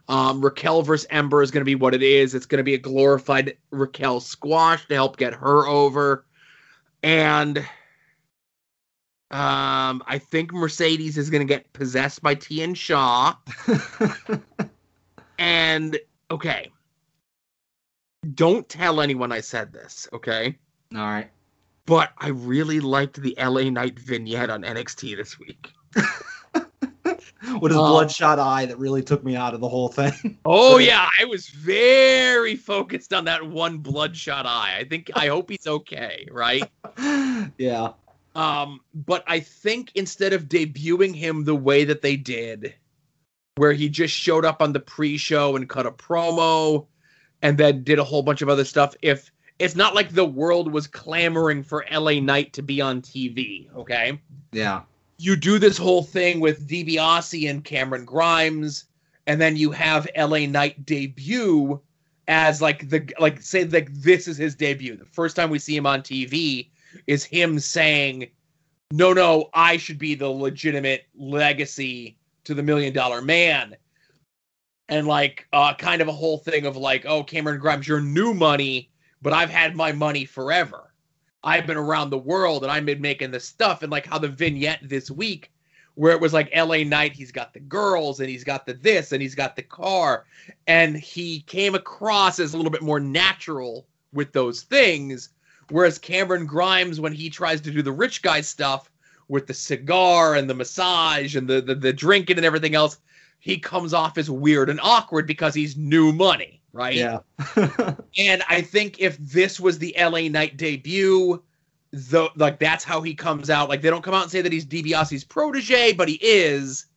Um, Raquel versus Ember is going to be what it is. It's going to be a glorified Raquel squash to help get her over. And um, I think Mercedes is going to get possessed by Tian Sha. And okay, don't tell anyone I said this, okay? All right. But I really liked the LA Knight vignette on NXT this week. With his Oh. bloodshot eye that really took me out of the whole thing. Oh yeah, I was very focused on that one bloodshot eye. I think I hope he's okay, right? yeah. Um, but I think instead of debuting him the way that they did, where he just showed up on the pre-show and cut a promo and then did a whole bunch of other stuff, if it's not like the world was clamoring for LA Knight to be on TV, okay? Yeah. you do this whole thing with DiBiase and Cameron Grimes, and then you have LA Knight debut as like the like say like this is his debut. The first time we see him on TV is him saying, "No, no, I should be the legitimate legacy to the Million Dollar Man." And like uh kind of a whole thing of like, "Oh, Cameron Grimes, you're new money, but I've had my money forever." I've been around the world and I've been making this stuff. And like how the vignette this week, where it was like LA Knight, he's got the girls and he's got the this and he's got the car. And he came across as a little bit more natural with those things. Whereas Cameron Grimes, when he tries to do the rich guy stuff with the cigar and the massage and the, the, the drinking and everything else, he comes off as weird and awkward because he's new money, right? Yeah. And I think if this was the LA Knight debut, though, like that's how he comes out. Like they don't come out and say that he's DiBiase's protege, but he is.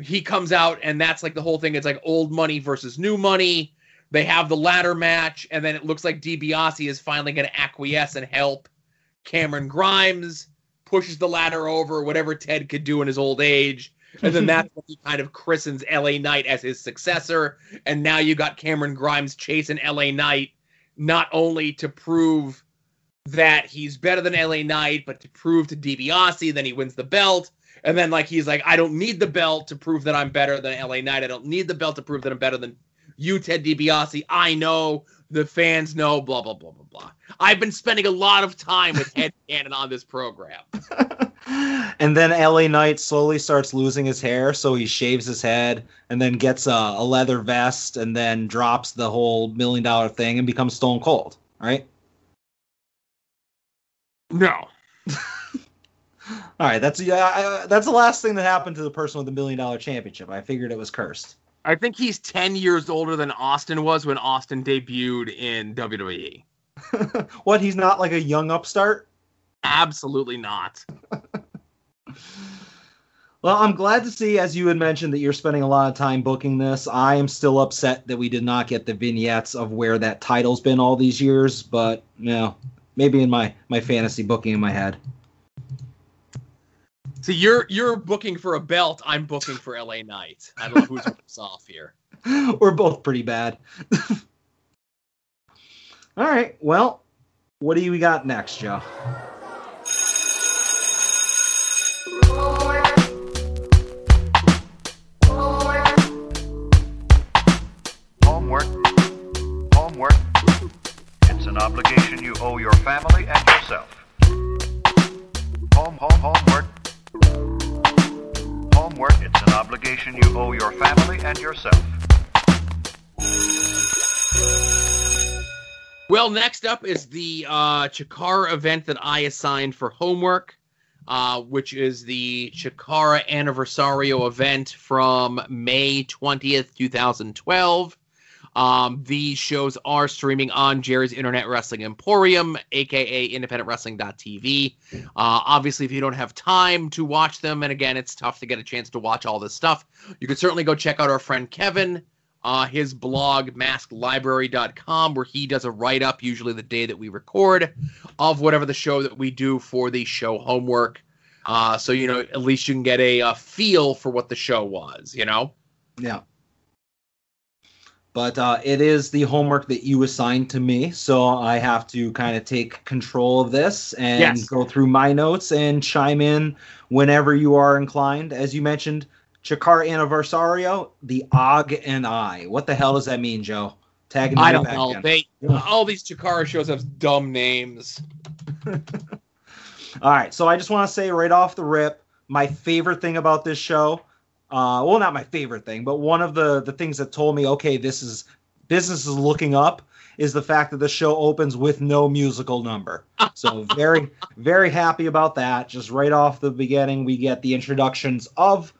He comes out and that's like the whole thing. It's like old money versus new money. They have the ladder match, and then it looks like DiBiase is finally going to acquiesce and help Cameron Grimes pushes the ladder over whatever Ted could do in his old age. And then that's when he kind of christens LA Knight as his successor. And now you got Cameron Grimes chasing LA Knight, not only to prove that he's better than LA Knight, but to prove to DiBiase, then he wins the belt. And then like he's like, I don't need the belt to prove that I'm better than LA Knight. I don't need the belt to prove that I'm better than you, Ted DiBiase. I know the fans know, blah blah blah blah blah. I've been spending a lot of time with Ed Cannon on this program. and then LA Knight slowly starts losing his hair, so he shaves his head and then gets a, a leather vest and then drops the whole million dollar thing and becomes Stone Cold, right? No. All right, that's yeah, I- that's the last thing that happened to the person with the million dollar championship. I figured it was cursed. I think he's 10 years older than Austin was when Austin debuted in WWE. what? He's not like a young upstart. Absolutely not. Well, I'm glad to see, as you had mentioned, that you're spending a lot of time booking this. I am still upset that we did not get the vignettes of where that title's been all these years, but you know, maybe in my my fantasy booking in my head. So you're you're booking for a belt. I'm booking for LA Knight. I don't know who's worse off here. We're both pretty bad. all right. Well, what do you got next, Joe? Homework. Homework. It's an obligation you owe your family and yourself. Home, home, homework. Homework. It's an obligation you owe your family and yourself. Well, next up is the uh, Chikara event that I assigned for homework, uh, which is the Chikara Anniversario event from May 20th, 2012. Um, these shows are streaming on Jerry's Internet Wrestling Emporium, aka independentwrestling.tv. Uh, obviously, if you don't have time to watch them, and again, it's tough to get a chance to watch all this stuff, you can certainly go check out our friend Kevin uh, his blog masklibrary.com where he does a write-up usually the day that we record of whatever the show that we do for the show homework uh, so you know at least you can get a, a feel for what the show was you know Yeah. But uh, it is the homework that you assigned to me, so I have to kind of take control of this and Yes. go through my notes and chime in whenever you are inclined. As you mentioned, Chikara Anniversario, the Og and I. What the hell does that mean, Joe? Tagging me i don't know they all these chikara shows have dumb names All right, so I just want to say right off the rip, my favorite thing about this show, uh, well, not my favorite thing, but one of the the things that told me, okay, this is business is looking up, is the fact that the show opens with no musical number. So very very happy about that. Just right off the beginning, we get the introductions of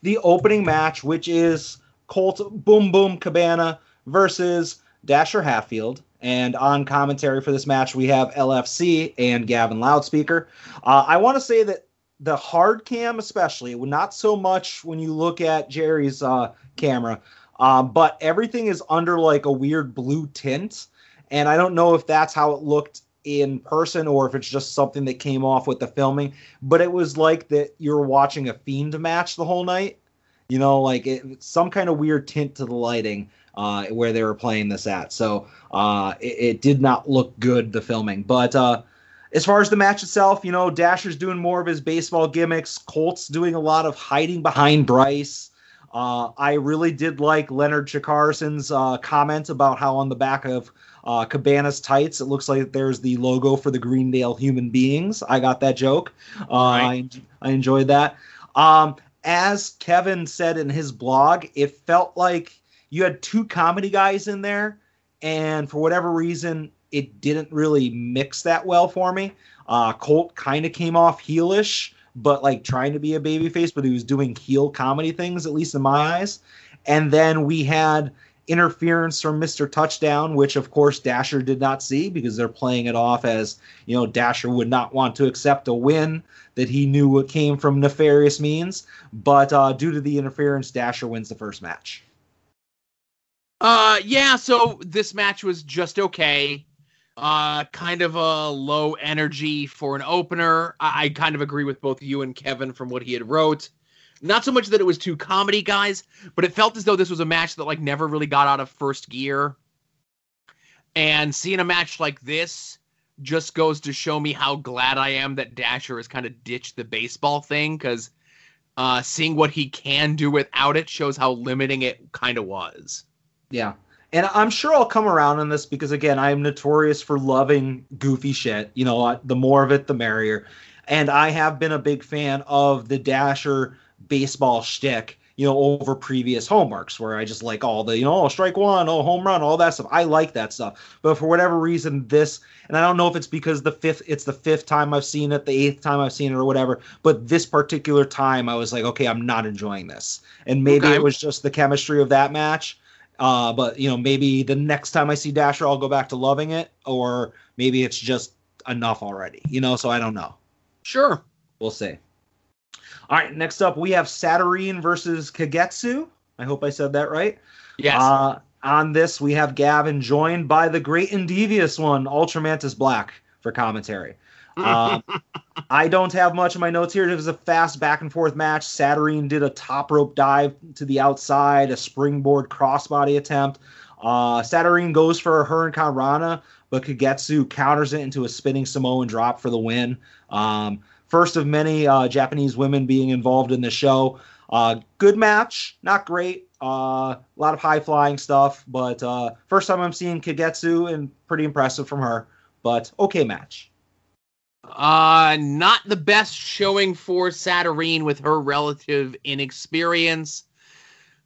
the opening match, which is Colt Boom Boom Cabana versus Dasher Hatfield. And on commentary for this match, we have LFC and Gavin Loudspeaker. Uh, I want to say that the hard cam, especially, not so much when you look at Jerry's uh, camera, uh, but everything is under like a weird blue tint. And I don't know if that's how it looked in person or if it's just something that came off with the filming. But it was like that you're watching a Fiend match the whole night. You know, like it, some kind of weird tint to the lighting uh, where they were playing this at. So uh, it, it did not look good, the filming. But uh, as far as the match itself, you know, Dasher's doing more of his baseball gimmicks. Colt's doing a lot of hiding behind Bryce. Uh, I really did like Leonard Chikarson's uh, comment about how on the back of uh, Cabana's tights, it looks like there's the logo for the Greendale Human Beings. I got that joke. Uh, I, I enjoyed that. Um, as Kevin said in his blog, it felt like you had two comedy guys in there, and for whatever reason, it didn't really mix that well for me. Uh, Colt kind of came off heelish, but like trying to be a babyface, but he was doing heel comedy things, at least in my eyes. And then we had interference from Mr. Touchdown, which of course Dasher did not see because they're playing it off as, you know, Dasher would not want to accept a win that he knew came from nefarious means. But uh, due to the interference, Dasher wins the first match. Uh, yeah. So this match was just okay. Uh, kind of a low energy for an opener. I, I kind of agree with both you and Kevin from what he had wrote. Not so much that it was two comedy guys, but it felt as though this was a match that like never really got out of first gear. And seeing a match like this just goes to show me how glad I am that Dasher has kind of ditched the baseball thing because uh, seeing what he can do without it shows how limiting it kind of was. Yeah. And I'm sure I'll come around on this because, again, I'm notorious for loving goofy shit. You know, the more of it, the merrier. And I have been a big fan of the Dasher baseball shtick, you know, over previous homeworks where I just like all the, you know, oh, strike one, oh, home run, all that stuff. I like that stuff. But for whatever reason, this, and I don't know if it's because the fifth, it's the fifth time I've seen it, the eighth time I've seen it, or whatever. But this particular time, I was like, okay, I'm not enjoying this. And maybe Okay. it was just the chemistry of that match. Uh, but you know, maybe the next time I see Dasher, I'll go back to loving it, or maybe it's just enough already. You know, so I don't know. Sure. We'll see. All right, next up we have Saturyne versus Kagetsu. I hope I said that right. Yes. Uh, on this, we have Gavin joined by the great and devious one, Ultramantis Black, for commentary. Um, I don't have much in my notes here. It was a fast back and forth match. Saturyne did a top rope dive to the outside, a springboard crossbody attempt. Uh, Saturyne goes for a Hurricanrana, but Kagetsu counters it into a spinning Samoan drop for the win. Um, first of many uh, Japanese women being involved in the show. Uh, good match, not great. Uh, a lot of high flying stuff, but uh, first time I'm seeing Kagetsu and pretty impressive from her. But okay match. Uh, not the best showing for Saturyne with her relative inexperience.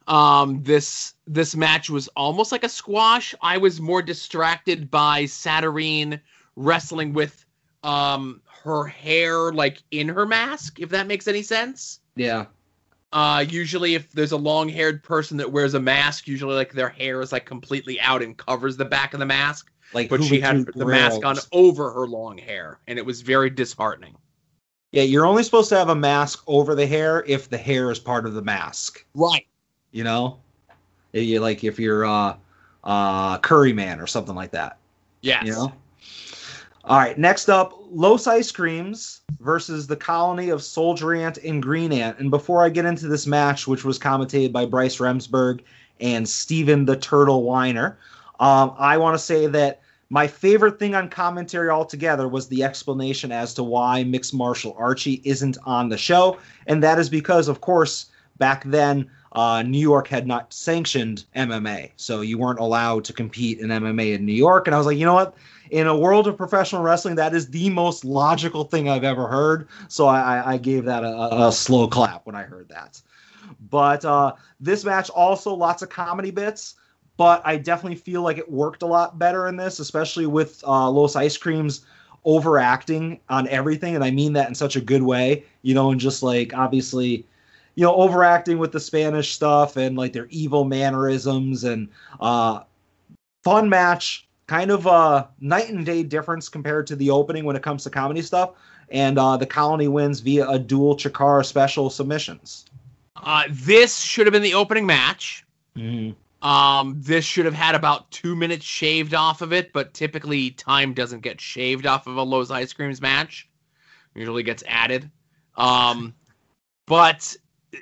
Um, this this match was almost like a squash. I was more distracted by Saturyne wrestling with um her hair like in her mask, if that makes any sense. Yeah. Uh, usually if there's a long-haired person that wears a mask, usually like their hair is like completely out and covers the back of the mask Like, but she had the mask on over her long hair, and it was very disheartening. Yeah, you're only supposed to have a mask over the hair if the hair is part of the mask. Right. You know, you like if you're uh, uh, Curry Man or something like that. Yes. You know. All right, next up, Los Ice Creams versus the colony of Soldier Ant and Green Ant. And before I get into this match, which was commentated by Bryce Remsburg and Steven the Turtle Weiner, um, I want to say that my favorite thing on commentary altogether was the explanation as to why Mixed Martial Archie isn't on the show. And that is because, of course, back then, uh, New York had not sanctioned MMA. So you weren't allowed to compete in MMA in New York. And I was like, you know what? In a world of professional wrestling, that is the most logical thing I've ever heard. So I, I- gave that a, a slow clap when I heard that. But uh, this match also lots of comedy bits. But I definitely feel like it worked a lot better in this, especially with uh, Los Ice Creams overacting on everything. And I mean that in such a good way, you know, and just like obviously you know, overacting with the Spanish stuff and like their evil mannerisms and uh fun match, kind of a night and day difference compared to the opening when it comes to comedy stuff. And uh the colony wins via a dual Chikara special submissions. Uh, this should have been the opening match. Mm-hmm. Um, this should have had about two minutes shaved off of it, but typically time doesn't get shaved off of a Los Ice Creams match. Usually gets added. Um, but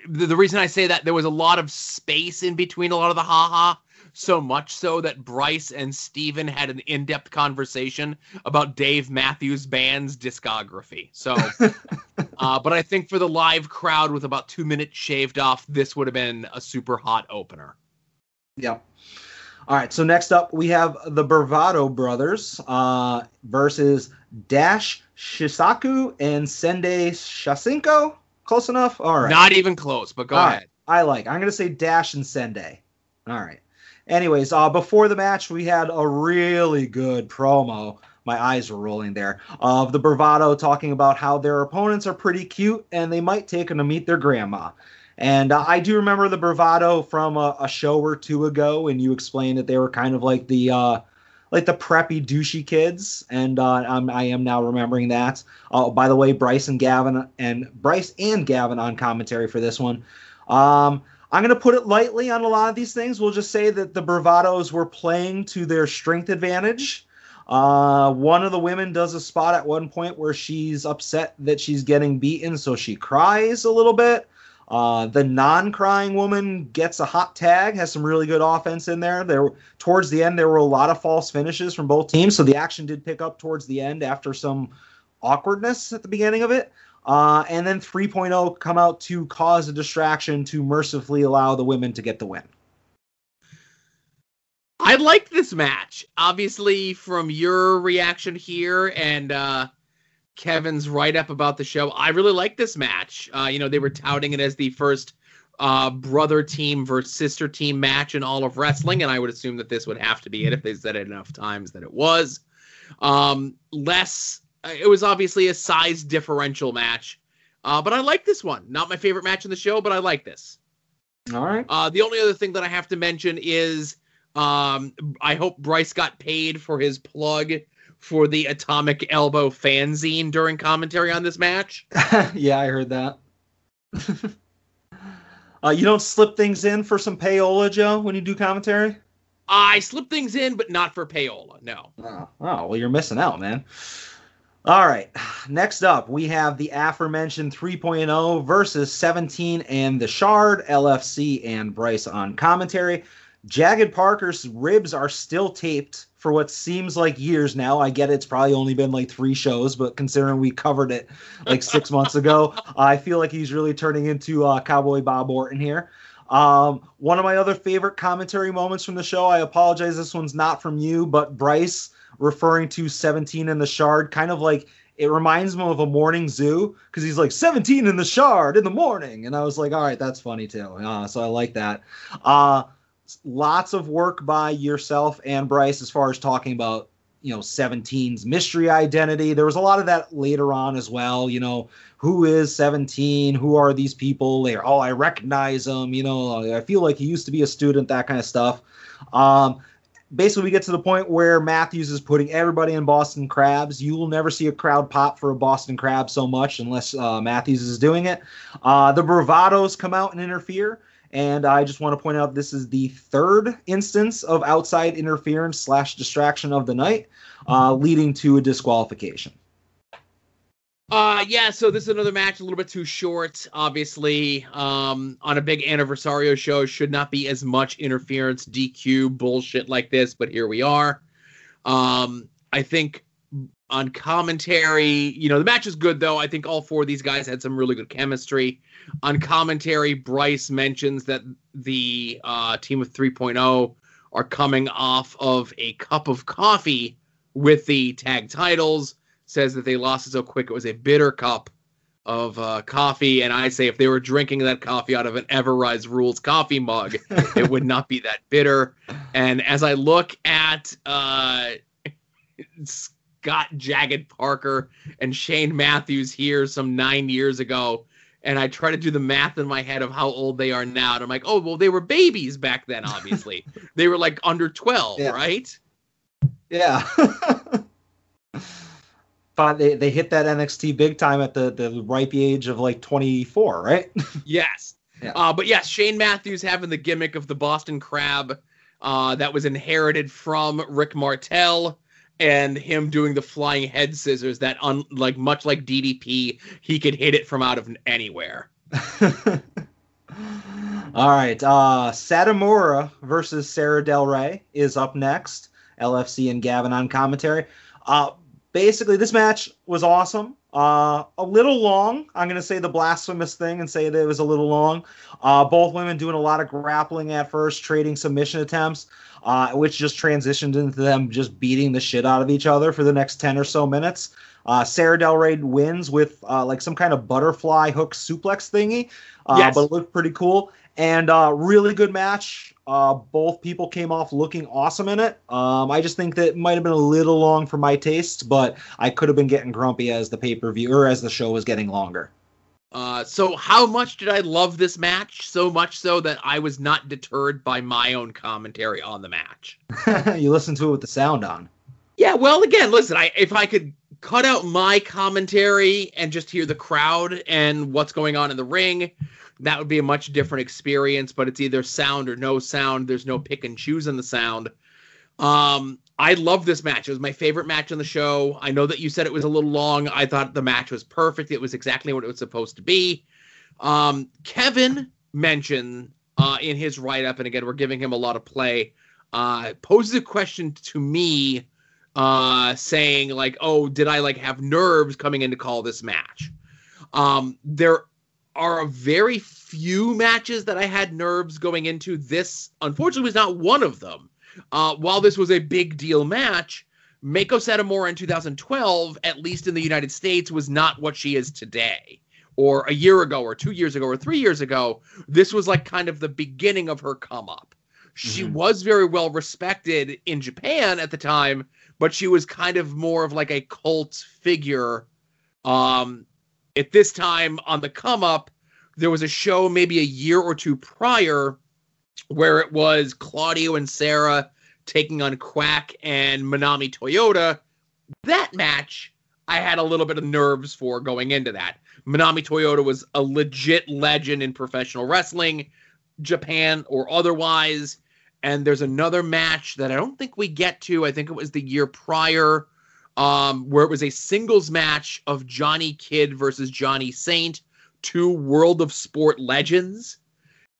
the, the reason I say that there was a lot of space in between a lot of the haha, so much so that Bryce and Steven had an in-depth conversation about Dave Matthews Band's discography. So uh, but I think for the live crowd with about two minutes shaved off, this would have been a super hot opener. Yep. All right. So next up, we have the Bravado brothers uh, versus Dash Shisaku and Sendai Shasinko. Close enough. All right. Not even close, but go All ahead. right. I like. I'm gonna say Dash and Sendai. All right. Anyways, uh, before the match, we had a really good promo. My eyes were rolling there of the Bravado talking about how their opponents are pretty cute and they might take them to meet their grandma. And uh, I do remember the Bravado from a, a show or two ago, and you explained that they were kind of like the uh, like the preppy douchey kids, and uh, I'm, I am now remembering that. Oh, by the way, Bryce and Gavin and Bryce and Gavin on commentary for this one. Um, I'm going to put it lightly on a lot of these things. We'll just say that the Bravados were playing to their strength advantage. Uh, one of the women does a spot at one point where she's upset that she's getting beaten, so she cries a little bit. Uh, the non-crying woman gets a hot tag, has some really good offense in there. There, towards the end, there were a lot of false finishes from both teams, so the action did pick up towards the end after some awkwardness at the beginning of it. Uh, and then 3.0 come out to cause a distraction to mercifully allow the women to get the win. I liked this match. Obviously, from your reaction here and uh, Kevin's write up about the show, I really like this match. Uh, you know, they were touting it as the first uh, brother team versus sister team match in all of wrestling, and I would assume that this would have to be it if they said it enough times that it was. Um, less, it was obviously a size differential match, uh, but I like this one. Not my favorite match in the show, but I like this. All right. Uh, the only other thing that I have to mention is um, I hope Bryce got paid for his plug for the Atomic Elbow fanzine during commentary on this match. yeah, I heard that. uh, you don't slip things in for some payola, Joe, when you do commentary? I slip things in, but not for payola. No. Oh, oh, well, you're missing out, man. All right. Next up, we have the aforementioned 3.0 versus 17 and the Shard, LFC, and Bryce on commentary. Jagged Parker's ribs are still taped for what seems like years now. I get it, it's probably only been like three shows, but considering we covered it like six months ago, I feel like he's really turning into uh, Cowboy Bob Orton here. Um, one of my other favorite commentary moments from the show, I apologize, this one's not from you, but Bryce referring to 17 in the Shard, kind of like it reminds me of a morning zoo because he's like 17 in the Shard in the morning. And I was like, all right, that's funny too. Uh, so I like that. Uh, lots of work by yourself and Bryce as far as talking about you know 17's mystery identity. There was a lot of that later on as well you know who is 17 who are these people? They're oh i recognize them you know i feel like he used to be a student that kind of stuff. Um basically we get to the point where matthews is putting everybody in boston crabs. You will never see a crowd pop for a boston crab so much unless uh, matthews is doing it. Uh, the bravados come out and interfere and I just want to point out this is the third instance of outside interference slash distraction of the night, uh, leading to a disqualification. Uh yeah, so this is another match a little bit too short. Obviously, um, on a big anniversario show, should not be as much interference, DQ bullshit like this, but here we are. Um, I think on commentary, you know, the match is good though. I think all four of these guys had some really good chemistry. On commentary, Bryce mentions that the uh, team of 3.0 are coming off of a cup of coffee with the tag titles. Says that they lost it so quick it was a bitter cup of uh, coffee. And I say if they were drinking that coffee out of an Everrise Rules coffee mug, it would not be that bitter. And as I look at uh, Scott Jagged Parker and Shane Matthews here some nine years ago, and I try to do the math in my head of how old they are now. And I'm like, oh, well, they were babies back then, obviously. they were like under 12, Yeah. right? Yeah. but they, they hit that NXT big time at the, the ripe age of like 24, right? Yes. Yeah. Uh, but yes, Shane Matthews having the gimmick of the Boston Crab uh, that was inherited from Rick Martel and him doing the flying head scissors that, un- like much like DDP, he could hit it from out of anywhere. All right. Uh, Satomura versus Sara Del Rey is up next. LFC and Gavin on commentary. Uh, basically, this match was awesome. Uh, a little long. I'm going to say the blasphemous thing and say that it was a little long. Uh, both women doing a lot of grappling at first, trading submission attempts, uh, which just transitioned into them just beating the shit out of each other for the next 10 or so minutes. Uh, Sara Del Rey wins with uh, like some kind of butterfly hook suplex thingy, uh, Yes. but it looked pretty cool. And uh, really good match. Uh, both people came off looking awesome in it. Um, I just think that it might have been a little long for my tastes, but I could have been getting grumpy as the pay per view or as the show was getting longer. Uh, so how much did I love this match? So much so that I was not deterred by my own commentary on the match. you listen to it with the sound on. Yeah, well, again, listen, I if I could cut out my commentary and just hear the crowd and what's going on in the ring, that would be a much different experience. But it's either sound or no sound. There's no pick and choose in the sound. Um, I love this match. It was my favorite match on the show. I know that you said it was a little long. I thought the match was perfect. It was exactly what it was supposed to be. Um, Kevin mentioned uh, in his write up, and again, we're giving him a lot of play. Uh, poses a question to me, uh, saying like, "Oh, did I like have nerves coming in to call this match?" Um, there are a very few matches that I had nerves going into. This, unfortunately, was not one of them. Uh, while this was a big deal match, Meiko Satomura in 2012, at least in the United States, was not what she is today. Or a year ago, or two years ago, or three years ago, this was like kind of the beginning of her come up. She Mhm. was very well respected in Japan at the time, but she was kind of more of like a cult figure. Um, at this time on the come up, there was a show maybe a year or two prior where it was Claudio and Sara taking on Quack and Manami Toyota. That match, I had a little bit of nerves for going into that. Manami Toyota was a legit legend in professional wrestling, Japan or otherwise. And there's another match that I don't think we get to. I think it was the year prior, um, where it was a singles match of Johnny Kidd versus Johnny Saint, two World of Sport legends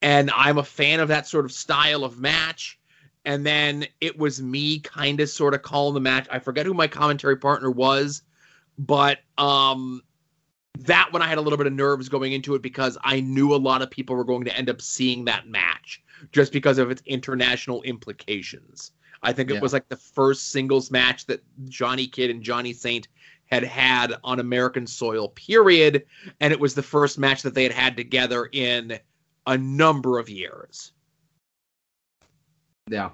and I'm a fan of that sort of style of match. And then it was me kind of sort of calling the match. I forget who my commentary partner was, but um that one I had a little bit of nerves going into it because I knew a lot of people were going to end up seeing that match just because of its international implications. I think it Yeah. was like the first singles match that Johnny Kidd and Johnny Saint had had on American soil, period. And it was the first match that they had had together in a number of years. Yeah.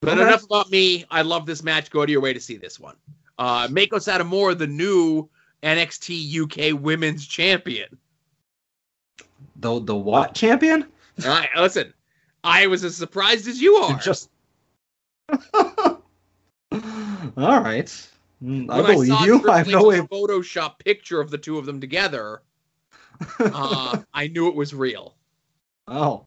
But Okay. enough about me. I love this match. Go to your way to see this one. Uh, Meiko Satomura, the new NXT UK Women's Champion. The the what champion? All right, listen, I was as surprised as you are. Just. All right. Mm, I When believe saw you. I have no way. Photoshop picture of the two of them together. Uh, I knew it was real. Oh,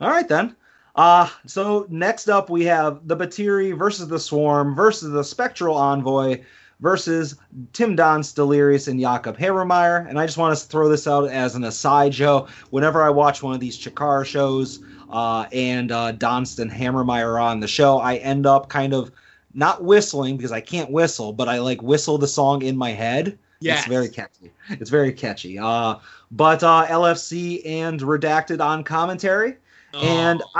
all right then. Uh, so next up we have the Batiri versus the Swarm versus the Spectral Envoy versus Tim Donst, Delirious, and Jakob Hammermeier. And I just want to throw this out as an aside, Joe. Whenever I watch one of these Chikara shows uh, and uh, Donst and Hammermeier on the show, I end up kind of not whistling because I can't whistle, but I like whistle the song in my head. Yes. It's very catchy. It's very catchy. Uh, but uh, LFC and Redacted on commentary. And Oh,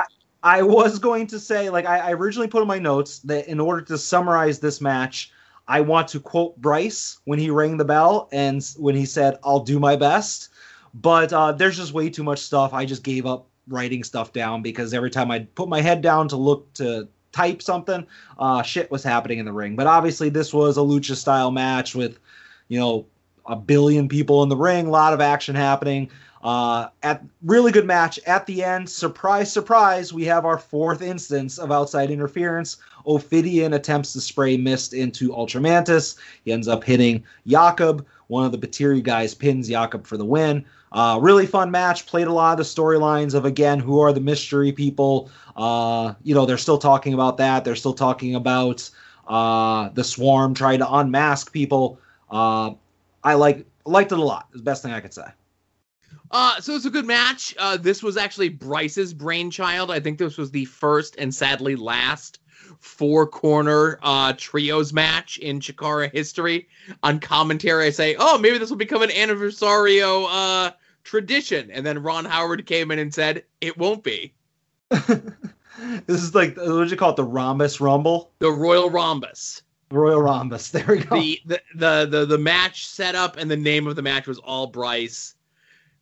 I, I was going to say, like, I, I originally put in my notes that in order to summarize this match, I want to quote Bryce when he rang the bell and when he said, I'll do my best. But uh, there's just way too much stuff. I just gave up writing stuff down because every time I'd put my head down to look to type something, uh, shit was happening in the ring. But obviously, this was a lucha style match with, you know, a billion people in the ring, a lot of action happening. Uh, at really good match at the end. Surprise, surprise! We have our fourth instance of outside interference. Ophidian attempts to spray mist into Ultramantis. He ends up hitting Jakob. One of the Batiri guys pins Jakob for the win. Uh, really fun match. Played a lot of the storylines of again who are the mystery people. Uh, you know they're still talking about that. They're still talking about uh, the swarm trying to unmask people. Uh, I like liked it a lot. The best thing I could say. Uh, so it's a good match. Uh, this was actually Bryce's brainchild. I think this was the first and sadly last four corner uh, trios match in Chikara history. On commentary, I say, "Oh, maybe this will become an anniversario uh, tradition," and then Ron Howard came in and said, "It won't be." this is like what would you call it? The rhombus rumble, The Royal Rhombus. Royal rhombus. There we go. the, the the the the match setup and the name of the match was all Bryce.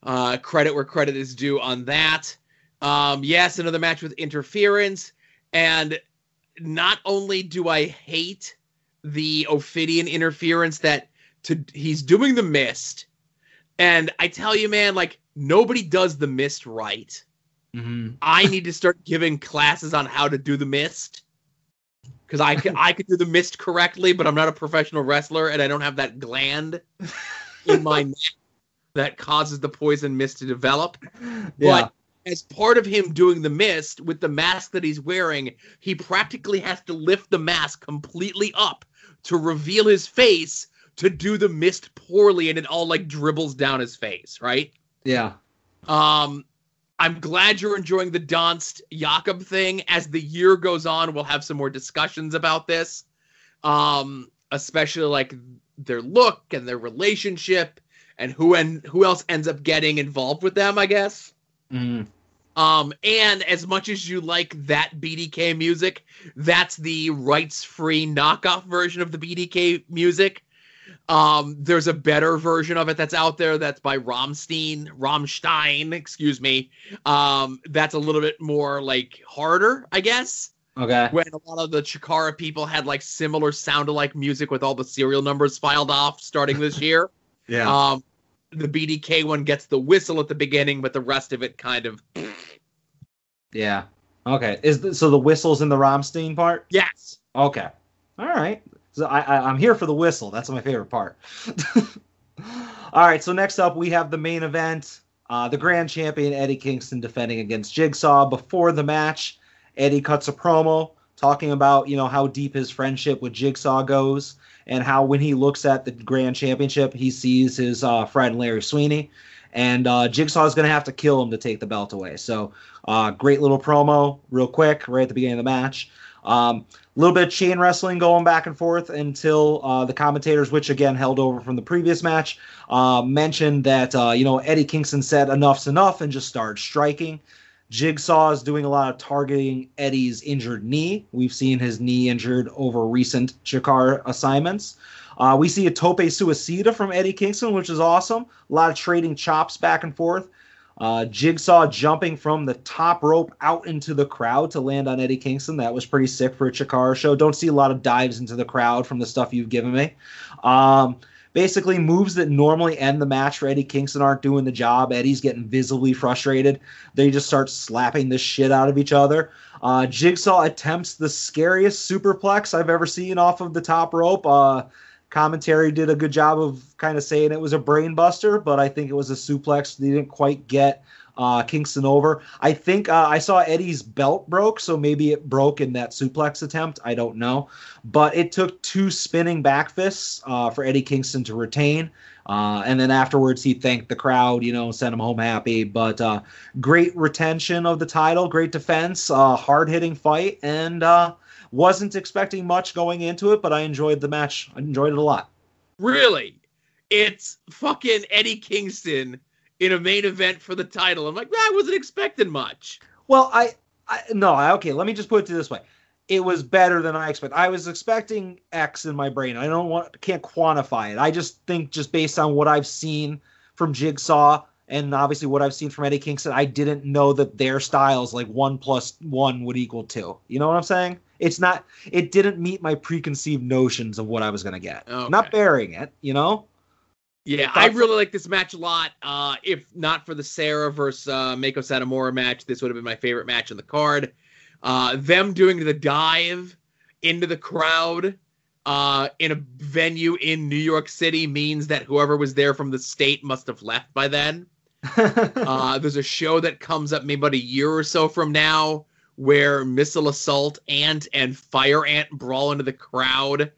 Uh, credit where credit is due on that. Um, yes, another match with interference, and not only do I hate the Ophidian interference that to he's doing the mist, and I tell you, man, like nobody does the mist right. Mhm. I need to start giving classes on how to do the mist because I could I could do the mist correctly, but I'm not a professional wrestler and I don't have that gland in my neck that causes the poison mist to develop. Yeah. But as part of him doing the mist with the mask that he's wearing, he practically has to lift the mask completely up to reveal his face to do the mist poorly and it all like dribbles down his face, right? Yeah. Um, I'm glad you're enjoying the Donst Jakob thing. As the year goes on, we'll have some more discussions about this. Um, especially like their look and their relationship and who and who else ends up getting involved with them, I guess. Mhm. Um, and as much as you like that BDK music, that's the rights-free knockoff version of the BDK music. Um, there's a better version of it that's out there that's by Rammstein, Rammstein, excuse me. Um, that's a little bit more like harder, I guess. Okay. When a lot of the Chikara people had like similar sound-alike music with all the serial numbers filed off starting this year. Yeah. Um, the BDK one gets the whistle at the beginning, but the rest of it kind of yeah. Okay. Is the, so the whistles in the Rammstein part? yes. Okay. All right. So I, I I'm here for the whistle. That's my favorite part. All right. So next up we have the main event. Uh, the grand champion Eddie Kingston defending against Jigsaw. Before the match, Eddie cuts a promo talking about you know how deep his friendship with Jigsaw goes, and how when he looks at the grand championship, he sees his uh, friend Larry Sweeney, and uh, Jigsaw is going to have to kill him to take the belt away. So, uh, great little promo, real quick, right at the beginning of the match. Um, a little bit of chain wrestling going back and forth until uh, the commentators, which again held over from the previous match, uh, mentioned that uh, you know Eddie Kingston said enough's enough and just started striking. Jigsaw is doing a lot of targeting Eddie's injured knee. We've seen his knee injured over recent Chikara assignments. Uh, we see a tope suicida from Eddie Kingston, which is awesome. A lot of trading chops back and forth. Uh, Jigsaw jumping from the top rope out into the crowd to land on Eddie Kingston. That was pretty sick for a Chikara show. Don't see a lot of dives into the crowd from the stuff you've given me. Um, basically, moves that normally end the match for Eddie Kingston aren't doing the job. Eddie's getting visibly frustrated. They just start slapping the shit out of each other. Uh, Jigsaw attempts the scariest superplex I've ever seen off of the top rope. Uh, commentary did a good job of kind of saying it was a brainbuster, but I think it was a suplex. They didn't quite get uh, Kingston over. I think uh, I saw Eddie's belt broke, so maybe it broke in that suplex attempt. I don't know, but it took two spinning back fists uh, for Eddie Kingston to retain. Uh, and then afterwards, he thanked the crowd, you know, sent him home happy. But uh, great retention of the title, great defense, uh, hard hitting fight, and uh, wasn't expecting much going into it, but I enjoyed the match. I enjoyed it a lot. Really? It's fucking Eddie Kingston in a main event for the title. I'm like, I wasn't expecting much. Well, I, I no, I, okay. Let me just put it this way: it was better than I expected. I was expecting X in my brain. I don't want, can't quantify it. I just think, just based on what I've seen from Jigsaw and obviously what I've seen from Eddie Kingston, I didn't know that their styles like one plus one would equal two. You know what I'm saying? It's not. It didn't meet my preconceived notions of what I was gonna get. Okay. Not burying it, you know. Yeah, I really like this match a lot. Uh, if not for the Sara versus uh, Meiko Satomura match, this would have been my favorite match on the card. Uh, them doing the dive into the crowd uh, in a venue in New York City means that whoever was there from the state must have left by then. Uh, there's a show that comes up maybe about a year or so from now where Missile Assault Ant and Fire Ant brawl into the crowd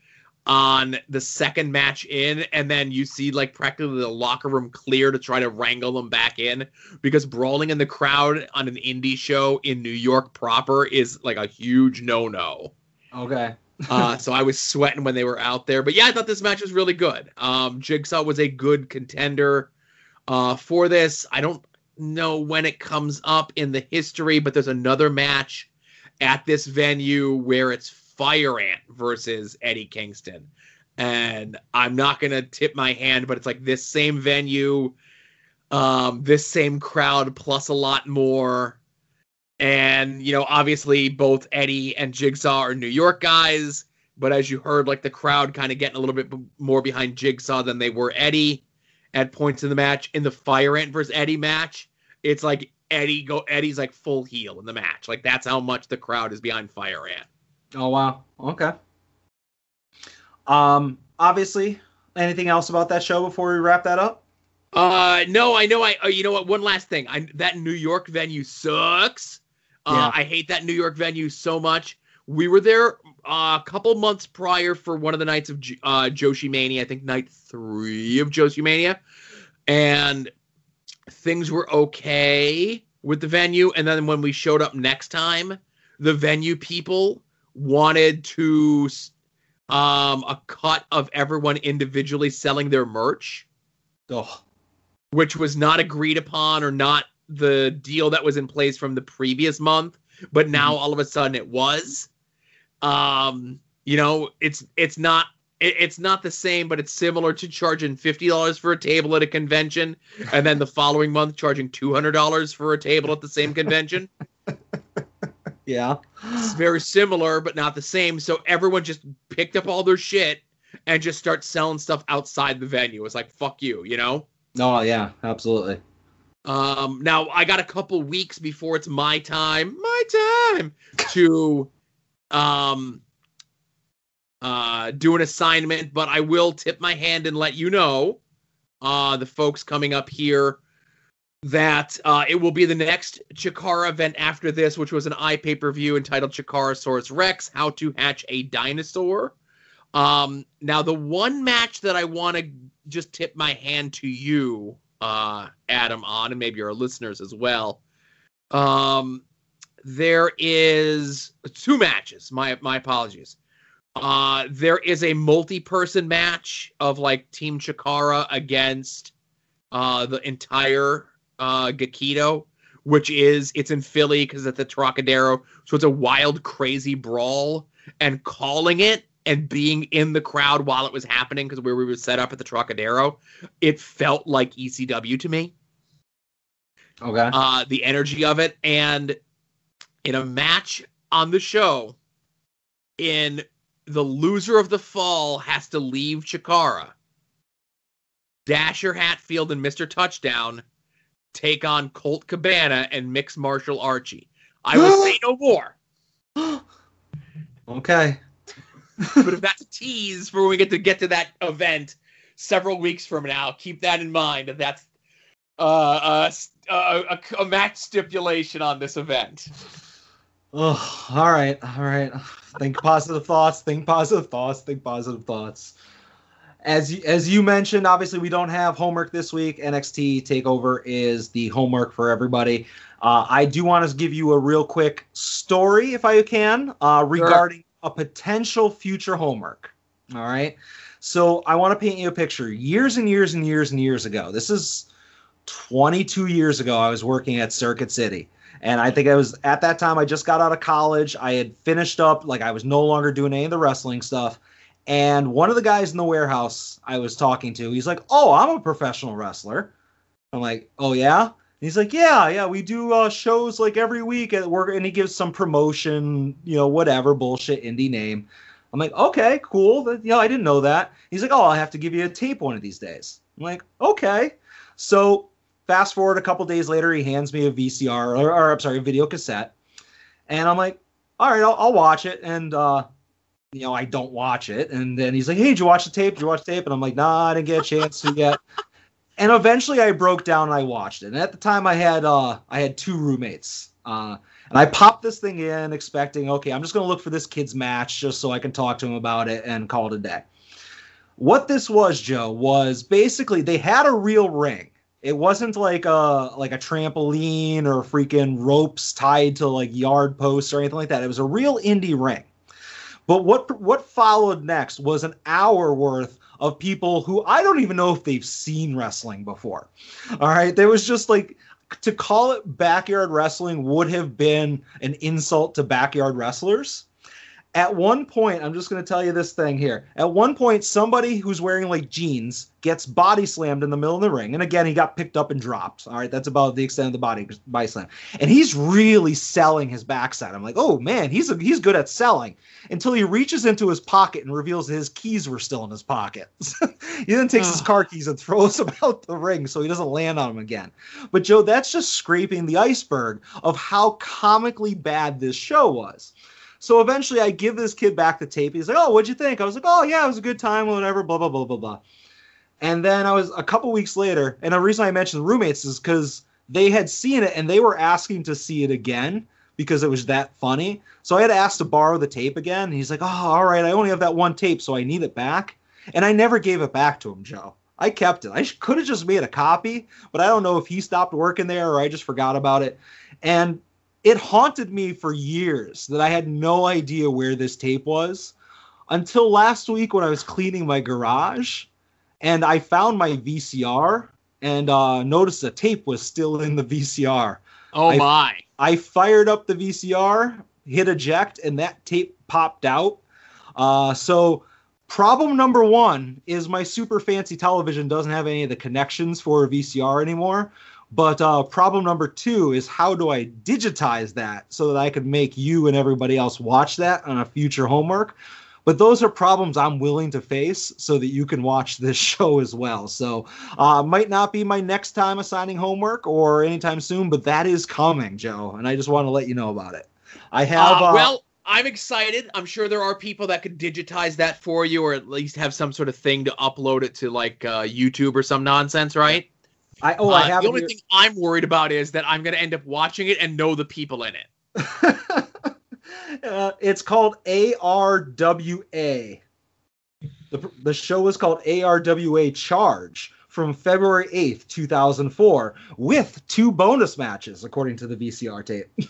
on the second match in, and then you see like practically the locker room clear to try to wrangle them back in because brawling in the crowd on an indie show in New York proper is like a huge no no. Okay. uh, so I was sweating when they were out there. But yeah, I thought this match was really good. Um, Jigsaw was a good contender uh, for this. I don't know when it comes up in the history, but there's another match at this venue where it's Fire Ant versus Eddie Kingston. And I'm not going to tip my hand, but it's like this same venue, um, this same crowd, plus a lot more. And, you know, obviously both Eddie and Jigsaw are New York guys, but as you heard, like the crowd kind of getting a little bit more behind Jigsaw than they were Eddie at points in the match. In the Fire Ant versus Eddie match, it's like Eddie go Eddie's like full heel in the match. Like that's how much the crowd is behind Fire Ant. Oh wow. Okay. Um. Obviously, anything else about that show before we wrap that up? Uh, no, I know. I uh, you know what? One last thing. I that New York venue sucks. Uh, Yeah. I hate that New York venue so much. We were there uh, a couple months prior for one of the nights of uh, Joshi Mania. I think night three of Joshi Mania, and things were okay with the venue. And then when we showed up next time, the venue people wanted to um a cut of everyone individually selling their merch. Oh. which was not agreed upon or not the deal that was in place from the previous month but now all of a sudden it was. Um you know it's it's not it, it's not the same but it's similar to charging $50 for a table at a convention and then the following month charging $200 for a table at the same convention Yeah. it's very similar but not the same so everyone just picked up all their shit and just start selling stuff outside the venue it's like fuck you you know Oh yeah. Absolutely. Um, now I got a couple weeks before it's my time, my time to um uh do an assignment, but I will tip my hand and let you know, uh the folks coming up here that uh it will be the next Chikara event after this, which was an eye pay-per-view entitled Chikarasaurus Rex, How to Hatch a Dinosaur. Um now the one match that I want to just tip my hand to you uh Adam on and maybe our listeners as well. Um there is two matches. My my apologies. Uh there is a multi-person match of like Team Chikara against uh the entire uh Gekido, which is it's in Philly because it's at the Trocadero. So it's a wild, crazy brawl. And calling it and being in the crowd while it was happening because where we were set up at the Trocadero, it felt like ECW to me. Okay. Uh, the energy of it, and in a match on the show, in the loser of the fall has to leave Chikara. Dasher Hatfield and Mr. Touchdown take on Colt Cabana and Mixed Martial Archie. I will say no more. okay. but if that's a tease for when we get to get to that event several weeks from now, keep that in mind. That that's uh, uh, a, a, a match stipulation on this event. Oh, all right, all right. Think positive thoughts. Think positive thoughts. Think positive thoughts. As you, as you mentioned, obviously we don't have homework this week. NXT Takeover is the homework for everybody. Uh, I do want to give you a real quick story, if I can, uh, regarding a potential future homework. All right. So I want to paint you a picture. Years and years and years and years ago, this is 22 years ago, I was working at Circuit City. And I think I was at that time, I just got out of college. I had finished up, like, I was no longer doing any of the wrestling stuff. And one of the guys in the warehouse I was talking to, he's like, Oh, I'm a professional wrestler. I'm like, Oh, yeah? And he's like, Yeah, yeah, we do uh, shows like every week at work. And he gives some promotion, you know, whatever bullshit indie name. I'm like, Okay, cool. That- You know, I didn't know that. He's like, Oh, I'll have to give you a tape one of these days. I'm like, Okay. So fast forward a couple days later, he hands me a VCR or, or I'm sorry, a video cassette, and I'm like, all right, I'll, I'll watch it. And uh, you know, I don't watch it. And then he's like, hey, did you watch the tape? Did you watch the tape? And I'm like, nah, I didn't get a chance to yet. and eventually, I broke down and I watched it. And at the time, I had uh, I had two roommates. Uh, and I popped this thing in, expecting, okay, I'm just gonna look for this kid's match just so I can talk to him about it and call it a day. What this was, Joe, was basically they had a real ring. It wasn't like a like a trampoline or freaking ropes tied to like yard posts or anything like that. It was a real indie ring. But what what followed next was an hour worth of people who I don't even know if they've seen wrestling before. All right, there was just like to call it backyard wrestling would have been an insult to backyard wrestlers. At one point, I'm just going to tell you this thing here. At one point, somebody who's wearing like jeans gets body slammed in the middle of the ring. And again, he got picked up and dropped. All right, that's about the extent of the body body slam. And he's really selling his backside. I'm like, oh man, he's a, he's good at selling. Until he reaches into his pocket and reveals that his keys were still in his pocket. he then takes his car keys and throws them out the ring so he doesn't land on them again. But Joe, that's just scraping the iceberg of how comically bad this show was. So eventually I give this kid back the tape. He's like, Oh, what'd you think? I was like, Oh, yeah, it was a good time, whatever, blah, blah, blah, blah, blah. And then I was a couple weeks later, and the reason I mentioned roommates is because they had seen it and they were asking to see it again because it was that funny. So I had asked to borrow the tape again. And he's like, Oh, all right, I only have that one tape, so I need it back. And I never gave it back to him, Joe. I kept it. I could have just made a copy, but I don't know if he stopped working there or I just forgot about it. And it haunted me for years that I had no idea where this tape was until last week when I was cleaning my garage and I found my VCR and uh, noticed the tape was still in the VCR. Oh I- my. I fired up the VCR, hit eject, and that tape popped out. Uh, so, problem number one is my super fancy television doesn't have any of the connections for a VCR anymore. But uh, problem number two is how do I digitize that so that I could make you and everybody else watch that on a future homework? But those are problems I'm willing to face so that you can watch this show as well. So, uh, might not be my next time assigning homework or anytime soon, but that is coming, Joe. And I just want to let you know about it. I have. Uh, Uh, well, I'm excited. I'm sure there are people that could digitize that for you, or at least have some sort of thing to upload it to, like uh, YouTube or some nonsense, right? I, oh, Uh, I have. the only here- thing I'm worried about is that I'm going to end up watching it and know the people in it. uh, it's called ARWA. The, the show is called ARWA Charge from February 8th, 2004, with two bonus matches, according to the VCR tape.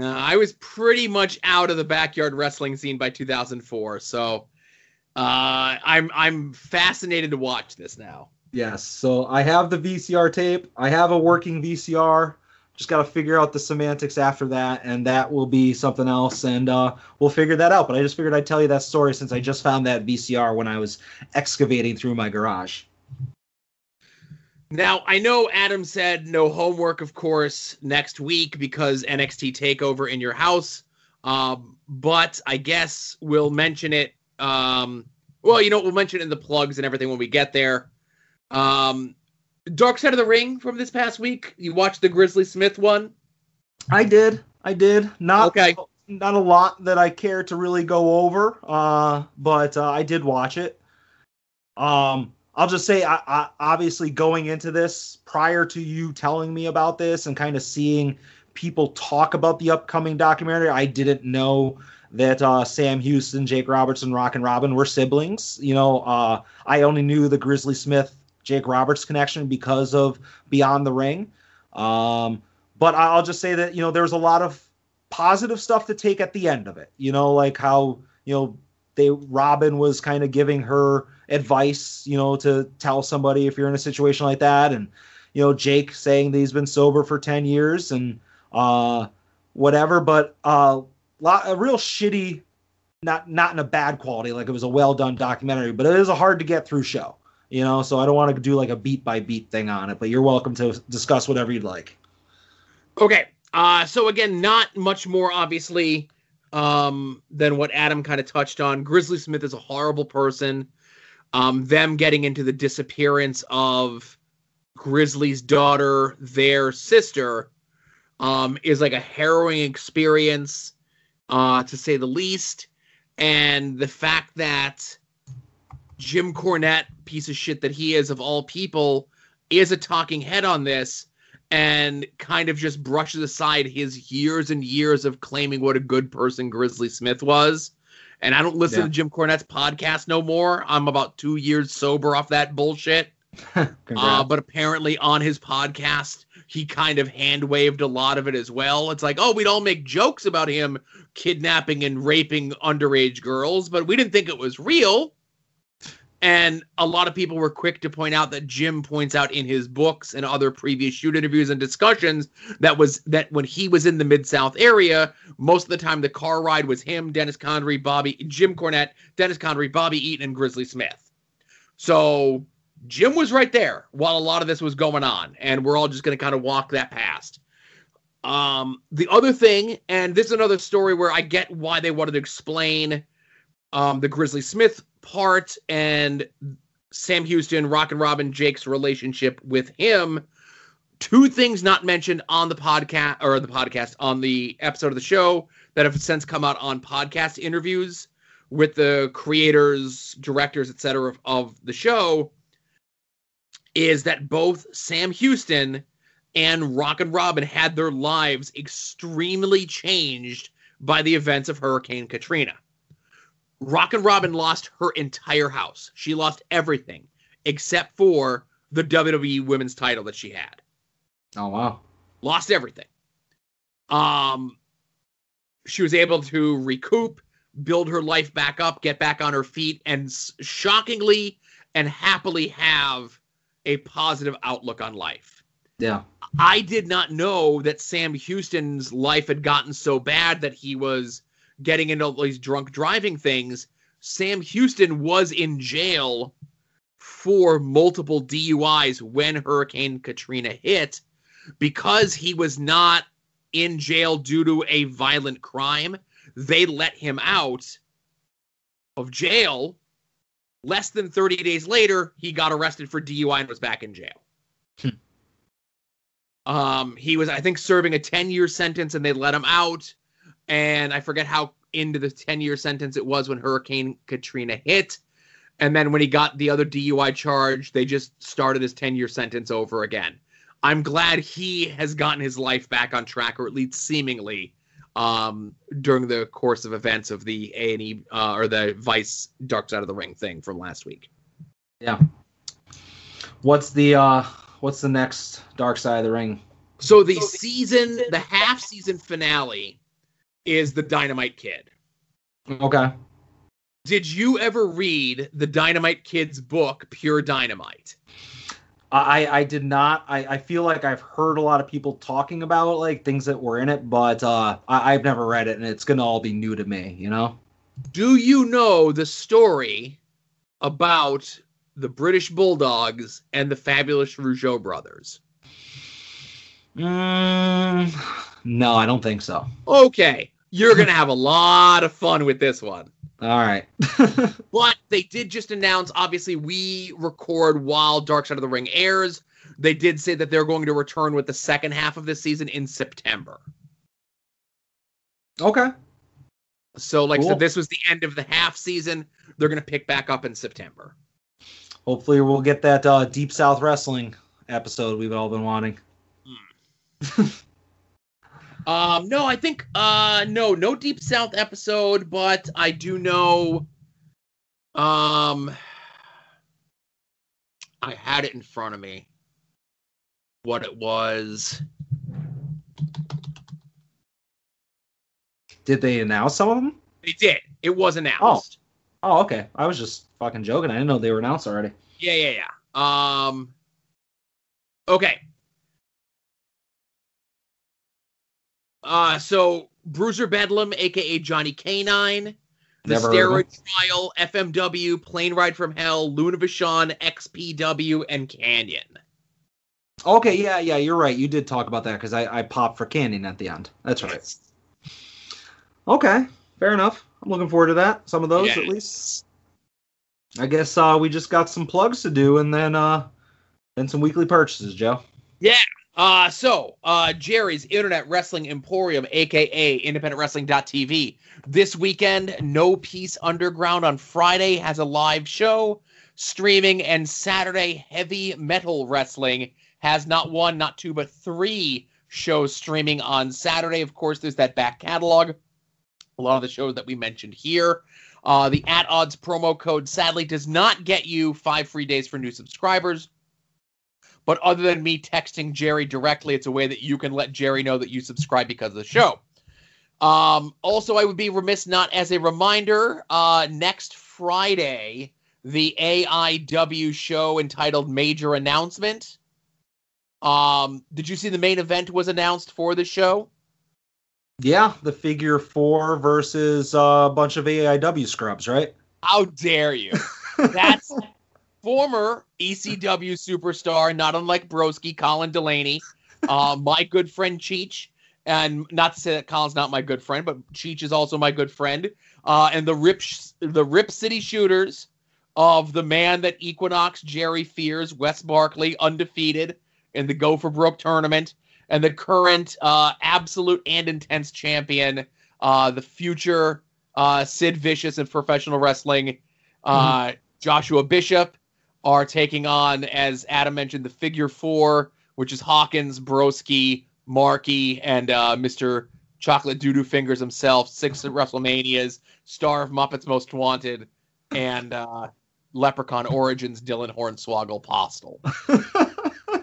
Uh, I was pretty much out of the backyard wrestling scene by 2004, so uh, I'm I'm fascinated to watch this now. Yes, so I have the VCR tape. I have a working VCR. Just got to figure out the semantics after that, and that will be something else, and uh, we'll figure that out. But I just figured I'd tell you that story since I just found that VCR when I was excavating through my garage. Now I know Adam said no homework, of course, next week because NXT Takeover in your house. Um, but I guess we'll mention it. Um, well, you know, we'll mention it in the plugs and everything when we get there. Um, Dark Side of the Ring from this past week. You watched the Grizzly Smith one. I did. I did. Not Okay. not a lot that I care to really go over, uh, but uh, I did watch it. Um, I'll just say, I, I, obviously, going into this, prior to you telling me about this and kind of seeing people talk about the upcoming documentary, I didn't know that uh, Sam Houston, Jake Robertson, Rockin' Robin were siblings. You know, uh, I only knew the Grizzly Smith Jake Roberts connection because of Beyond the Ring. Um, but I'll just say that you know there's a lot of positive stuff to take at the end of it. You know, like how you know they Robin was kind of giving her advice, you know, to tell somebody if you're in a situation like that, and you know Jake saying that he's been sober for ten years and uh, whatever. But uh, lot, a real shitty, not not in a bad quality, like it was a well done documentary, but it is a hard to get through show. You know, so I don't want to do like a beat by beat thing on it, but you're welcome to discuss whatever you'd like. Okay. Uh, so again, not much more obviously um, than what Adam kind of touched on. Grizzly Smith is a horrible person. Um, them getting into the disappearance of Grizzly's daughter, their sister, um, is like a harrowing experience, uh, to say the least. And the fact that Jim Cornette, piece of shit that he is of all people, is a talking head on this and kind of just brushes aside his years and years of claiming what a good person Grizzly Smith was. And I don't listen Yeah. to Jim Cornette's podcast no more. I'm about two years sober off that bullshit. Uh, but apparently on his podcast, he kind of hand waved a lot of it as well. It's like, oh, we'd all make jokes about him kidnapping and raping underage girls, but we didn't think it was real. And a lot of people were quick to point out that Jim points out in his books and other previous shoot interviews and discussions that was that when he was in the Mid South area, most of the time the car ride was him, Dennis Condrey, Bobby, Jim Cornette, Dennis Condrey, Bobby Eaton, and Grizzly Smith. So Jim was right there while a lot of this was going on, and we're all just going to kind of walk that past. Um, the other thing, and this is another story where I get why they wanted to explain um, the Grizzly Smith part and Sam Houston, Rockin' Robin, Jake's relationship with him. Two things not mentioned on the podcast or the podcast on the episode of the show that have since come out on podcast interviews with the creators, directors, etc. Of, of the show is that both Sam Houston and Rockin' Robin had their lives extremely changed by the events of Hurricane Katrina. Rockin' Robin lost her entire house. She lost everything except for the WWE Women's title that she had. Oh wow. Lost everything. Um, she was able to recoup, build her life back up, get back on her feet, and shockingly and happily have a positive outlook on life. Yeah. I did not know that Sam Houston's life had gotten so bad that he was getting into all these drunk driving things. Sam Houston was in jail for multiple DUIs when Hurricane Katrina hit because he was not in jail due to a violent crime. They let him out of jail. Less than 30 days later, he got arrested for DUI and was back in jail. Um, he was, I think, serving a 10 year sentence and they let him out. And I forget how into the 10 year sentence it was when Hurricane Katrina hit. And then when he got the other DUI charge, they just started his 10 year sentence over again. I'm glad he has gotten his life back on track, or at least seemingly, um, during the course of events of the A and E uh, or the Vice Dark Side of the Ring thing from last week. Yeah. What's the uh what's the next Dark Side of the Ring? So the season, the half season finale is the Dynamite Kid. Okay. Did you ever read the Dynamite Kid's book, Pure Dynamite? I I did not. I, I feel like I've heard a lot of people talking about like things that were in it, but uh I, I've never read it and it's gonna all be new to me, you know? Do you know the story about the British Bulldogs and the fabulous Rougeau brothers? Mm, no, I don't think so. Okay, you're going to have a lot of fun with this one. All right. But they did just announce, obviously, we record while Dark Side of the Ring airs. They did say that they're going to return with the second half of this season in September. okay. So, like Cool. said, this was the end of the half season. They're going to pick back up in September. Hopefully we'll get that uh Deep South Wrestling episode we've all been wanting. Um, no, I think uh no, no Deep South episode, but I do know um I had it in front of me. What it was. Did they announce some of them? They did. It was announced. Oh, okay. I was just fucking joking. I didn't know they were announced already. Yeah, yeah, yeah. Um Okay. Uh so Bruiser Bedlam, aka Johnny K-9, the Never Steroid Trial, FMW, Plane Ride from Hell, Luna Vachon, XPW, and Kanyon. Okay, yeah, yeah, you're right. You did talk about that because I, I popped for Kanyon at the end. That's right. Okay, fair enough. I'm looking forward to that. Some of those Yeah. at least. I guess uh, we just got some plugs to do and then uh, then some weekly purchases, Joe. Uh, so, uh, Jerry's Internet Wrestling Emporium, aka IndependentWrestling.tv. This weekend, No Peace Underground on Friday has a live show streaming, and Saturday, Heavy Metal Wrestling has not one, not two, but three shows streaming on Saturday. Of course, there's that back catalog. A lot of the shows that we mentioned here. Uh, the at odds promo code sadly does not get you five free days for new subscribers But other than me texting Jerry directly, it's a way that you can let Jerry know that you subscribe because of the show. Um, also, I would be remiss not as a reminder. Uh, next Friday, the AIW show entitled Major Announcement. Um, did you see the main event was announced for the show? Yeah, the figure four versus uh, a bunch of AIW scrubs, right? How dare you? That's former ECW superstar, not unlike Broski, Colin Delaney, uh, my good friend Cheech. And not to say that Colin's not my good friend, but Cheech is also my good friend. Uh, and the Rip, the Rip City Shooters of the man that Equinox Jerry fears, Wes Barkley, undefeated in the Gopher Brook tournament, and the current uh, absolute and intense champion, uh, the future uh, Sid Vicious in professional wrestling, uh, mm-hmm. Joshua Bishop, are taking on, as Adam mentioned, the figure four, which is Hawkins, Broski, Marky, and uh, Mr. Chocolate Doodoo Fingers himself, six WrestleManias, star of Muppets Most Wanted, and uh, Leprechaun Origins Dylan Hornswoggle Postl.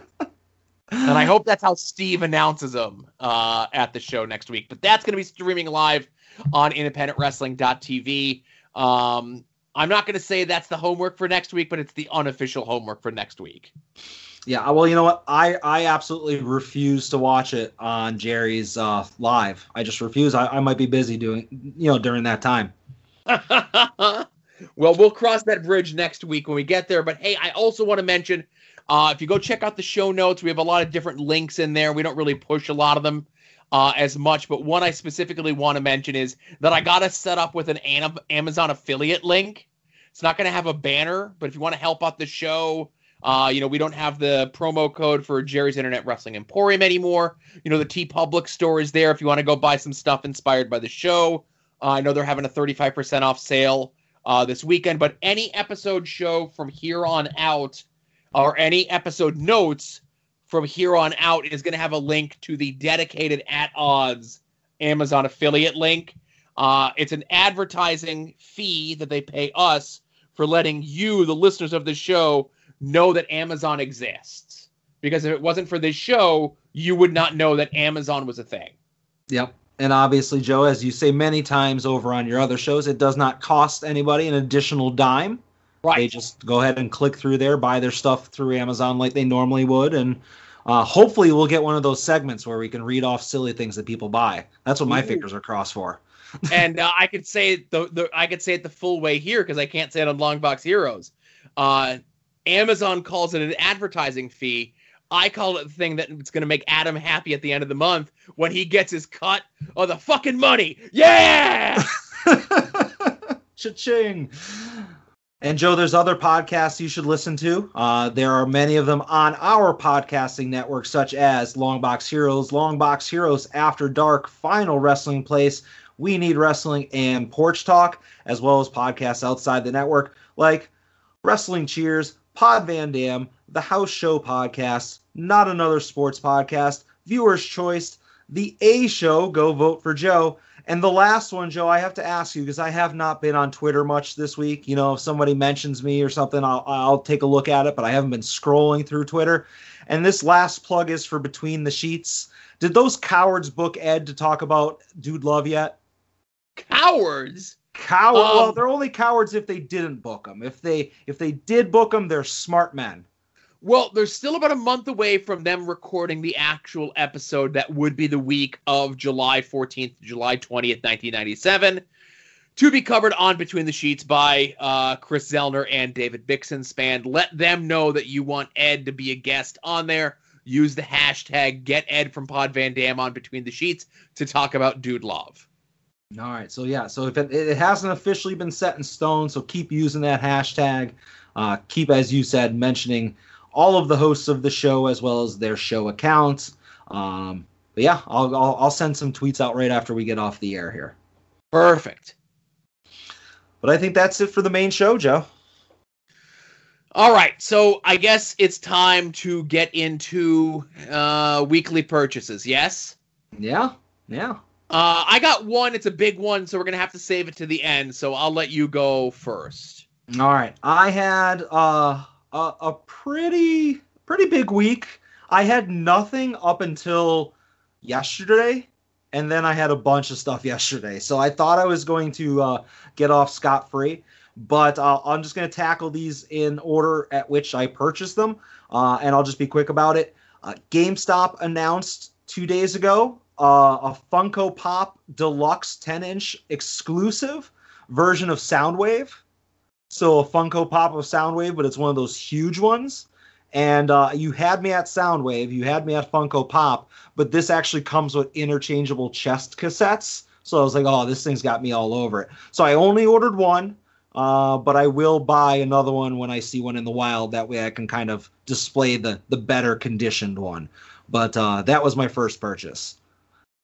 and I hope that's how Steve announces them uh, at the show next week. But that's going to be streaming live on independentwrestling.tv. Um, I'm not going to say that's the homework for next week, but it's the unofficial homework for next week. Yeah, well, you know what? I I absolutely refuse to watch it on Jerry's uh, live. I just refuse. I, I might be busy doing, you know, during that time. well, we'll cross that bridge next week when we get there. But hey, I also want to mention, uh, if you go check out the show notes, we have a lot of different links in there. We don't really push a lot of them uh, as much, but one I specifically want to mention is that I got to set up with an Amazon affiliate link. It's not going to have a banner, but if you want to help out the show, uh, you know, we don't have the promo code for Jerry's Internet Wrestling Emporium anymore. You know, the TeePublic store is there if you want to go buy some stuff inspired by the show. Uh, I know they're having a 35% off sale uh, this weekend, but any episode show from here on out, or any episode notes from here on out is going to have a link to the dedicated at odds Amazon affiliate link. Uh, it's an advertising fee that they pay us for letting you, the listeners of the show, know that Amazon exists. Because if it wasn't for this show, you would not know that Amazon was a thing. Yep. And obviously, Joe, as you say many times over on your other shows, it does not cost anybody an additional dime. Right. They just go ahead and click through there, buy their stuff through Amazon like they normally would, and uh, hopefully, we'll get one of those segments where we can read off silly things that people buy. That's what my Ooh. fingers are crossed for. and uh, I could say the, the I could say it the full way here because I can't say it on Longbox Heroes. Uh, Amazon calls it an advertising fee. I call it the thing that's going to make Adam happy at the end of the month when he gets his cut of the fucking money. Yeah! Cha-ching! And Joe, there's other podcasts you should listen to. Uh, there are many of them on our podcasting network, such as Long Box Heroes, Long Box Heroes After Dark, Final Wrestling Place, We Need Wrestling, and Porch Talk, as well as podcasts outside the network like Wrestling Cheers, Pod Van Dam, The House Show Podcast, Not Another Sports Podcast, Viewer's Choice, The A Show, Go Vote for Joe, and the last one, Joe, I have to ask you because I have not been on Twitter much this week. You know, if somebody mentions me or something, I'll, I'll take a look at it, but I haven't been scrolling through Twitter. And this last plug is for Between the Sheets. Did those cowards book Ed to talk about Dude Love yet? Cowards? Coward. Um, well, they're only cowards if they didn't book them. If they if they did book them, they're smart men. Well, there's still about a month away from them recording the actual episode that would be the week of July 14th to July 20th, 1997, to be covered on Between the Sheets by uh, Chris Zellner and David Bixenspan. Let them know that you want Ed to be a guest on there. Use the hashtag Get Ed from Pod Van Dam on Between the Sheets to talk about Dude Love. All right, so yeah, so if it, it hasn't officially been set in stone, so keep using that hashtag. Uh, keep, as you said, mentioning all of the hosts of the show as well as their show accounts. Um, but yeah, I'll, I'll, I'll send some tweets out right after we get off the air here. Perfect. But I think that's it for the main show, Joe. All right, so I guess it's time to get into uh, weekly purchases. Yes. Yeah. Yeah. Uh, I got one. It's a big one, so we're gonna have to save it to the end. So I'll let you go first. All right. I had uh a, pretty pretty big week. I had nothing up until yesterday, and then I had a bunch of stuff yesterday. So I thought I was going to uh, get off scot free, but uh, I'm just going to tackle these in order at which I purchased them, uh, and I'll just be quick about it. Uh, GameStop announced two days ago uh, a Funko Pop Deluxe 10 inch exclusive version of Soundwave. So a Funko Pop of Soundwave, but it's one of those huge ones. And uh, you had me at Soundwave, you had me at Funko Pop, but this actually comes with interchangeable chest cassettes. So I was like, oh, this thing's got me all over it. So I only ordered one, uh, but I will buy another one when I see one in the wild. That way I can kind of display the the better conditioned one. But uh, that was my first purchase.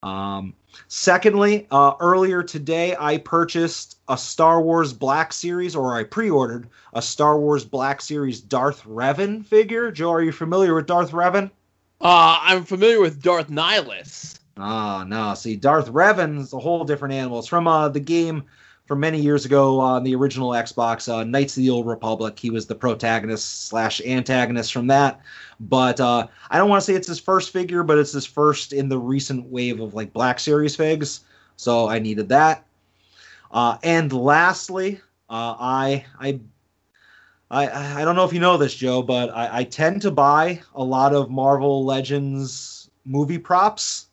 Um, secondly, uh, earlier today, I purchased a Star Wars Black Series, or I pre ordered a Star Wars Black Series Darth Revan figure. Joe, are you familiar with Darth Revan? Uh, I'm familiar with Darth Nihilus. Oh, no. See, Darth Revan is a whole different animal. It's from uh, the game from many years ago on the original Xbox, uh, Knights of the Old Republic. He was the protagonist slash antagonist from that. But uh, I don't want to say it's his first figure, but it's his first in the recent wave of like Black Series figs. So I needed that. Uh, and lastly, uh, I I I I don't know if you know this, Joe, but I, I tend to buy a lot of Marvel Legends movie props.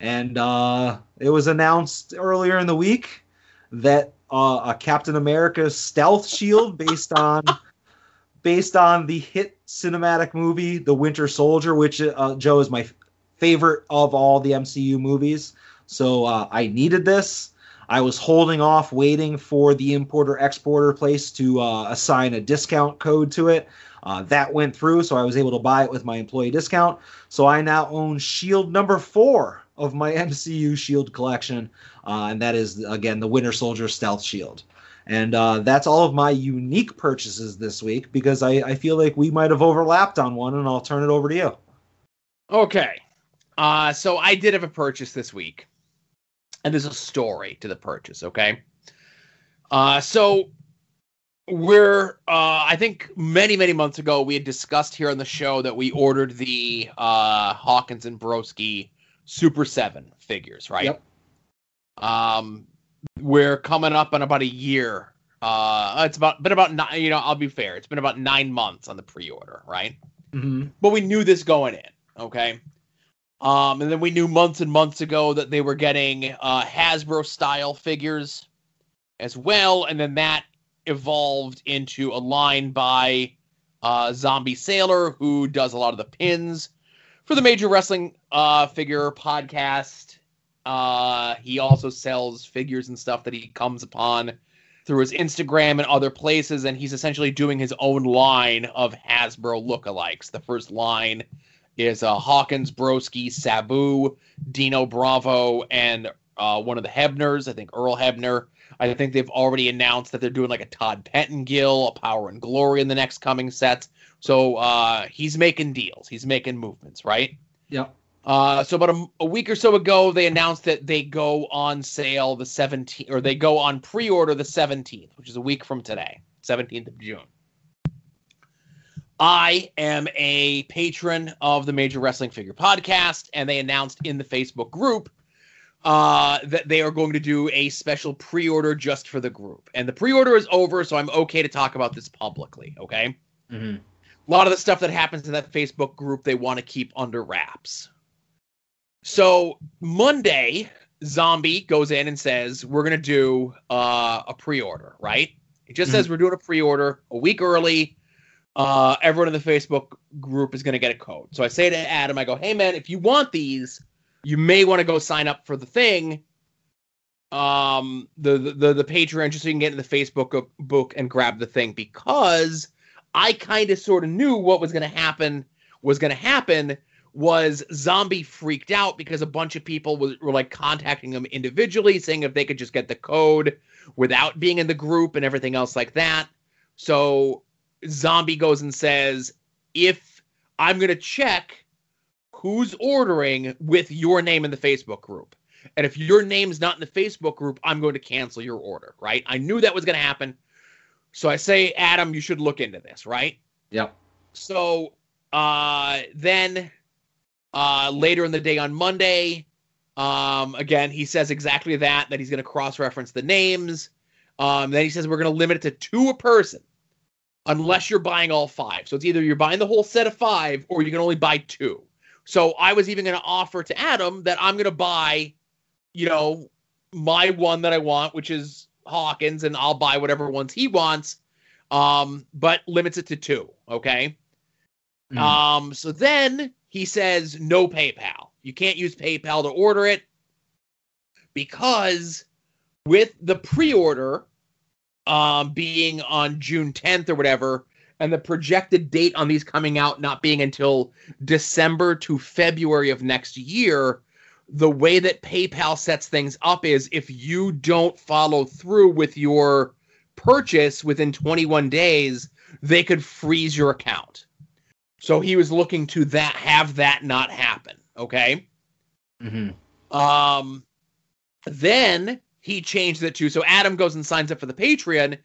And uh, it was announced earlier in the week that uh, a Captain America stealth shield based on based on the hit cinematic movie The Winter Soldier, which uh, Joe is my favorite of all the MCU movies. So uh, I needed this. I was holding off, waiting for the importer exporter place to uh, assign a discount code to it. Uh, that went through, so I was able to buy it with my employee discount. So I now own Shield number four of my MCU Shield collection, uh, and that is again the Winter Soldier Stealth Shield. And uh, that's all of my unique purchases this week because I, I feel like we might have overlapped on one, and I'll turn it over to you. Okay. Uh, so I did have a purchase this week, and there's a story to the purchase. Okay. Uh, so we're uh, I think many many months ago we had discussed here on the show that we ordered the uh, Hawkins and Broski Super Seven figures, right? Yep. Um, we're coming up on about a year. Uh, it's about been about nine. You know, I'll be fair. It's been about nine months on the pre-order, right? Mm-hmm. But we knew this going in, okay? Um, and then we knew months and months ago that they were getting uh, Hasbro style figures as well, and then that evolved into a line by uh, Zombie Sailor, who does a lot of the pins for the Major Wrestling uh, Figure podcast. Uh, he also sells figures and stuff that he comes upon through his Instagram and other places, and he's essentially doing his own line of Hasbro lookalikes. The first line is uh, Hawkins, Broski, Sabu, Dino Bravo, and uh, one of the Hebners, I think Earl Hebner. I think they've already announced that they're doing like a Todd Pettengill, a Power and Glory in the next coming sets. So uh, he's making deals, he's making movements, right? Yep. Uh, so about a, a week or so ago, they announced that they go on sale the 17th, or they go on pre-order the 17th, which is a week from today, 17th of June. I am a patron of the Major Wrestling Figure Podcast, and they announced in the Facebook group uh, that they are going to do a special pre-order just for the group. And the pre-order is over, so I'm okay to talk about this publicly. Okay. Mm-hmm. A lot of the stuff that happens in that Facebook group they want to keep under wraps. So Monday, Zombie goes in and says, We're gonna do uh, a pre-order, right? It just says we're doing a pre-order a week early. Uh, everyone in the Facebook group is gonna get a code. So I say to Adam, I go, Hey man, if you want these, you may want to go sign up for the thing. Um, the the the, the Patreon just so you can get in the Facebook book and grab the thing because I kind of sort of knew what was gonna happen was gonna happen was zombie freaked out because a bunch of people was, were like contacting him individually saying if they could just get the code without being in the group and everything else like that. So zombie goes and says if i'm going to check who's ordering with your name in the facebook group and if your name's not in the facebook group i'm going to cancel your order right? I knew that was going to happen. So i say adam you should look into this right? Yep. so uh, then uh, later in the day on Monday, um, again, he says exactly that, that he's going to cross reference the names. Um, then he says we're going to limit it to two a person unless you're buying all five. So it's either you're buying the whole set of five or you can only buy two. So I was even going to offer to Adam that I'm going to buy, you know, my one that I want, which is Hawkins, and I'll buy whatever ones he wants, um, but limits it to two. Okay. Mhm. Um, so then he says no PayPal. You can't use PayPal to order it because with the pre-order um, being on June 10th or whatever, and the projected date on these coming out not being until December to February of next year, the way that PayPal sets things up is if you don't follow through with your purchase within 21 days, they could freeze your account. So he was looking to that have that not happen. Okay. Mhm. Um, then he changed it to so Adam goes and signs up for the Patreon.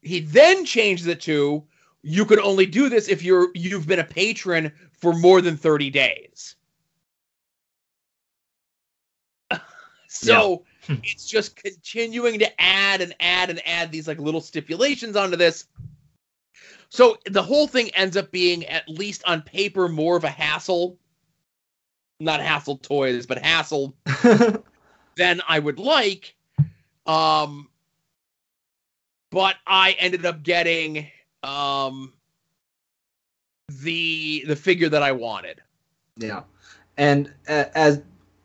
He then changed it to you could only do this if you're you've been a patron for more than 30 days. so it's just continuing to add and add and add these like little stipulations onto this. So the whole thing ends up being at least on paper more of a hassle. Not hassle toys, but hassle than I would like. Um, but I ended up getting um the the figure that I wanted. Yeah, and uh, as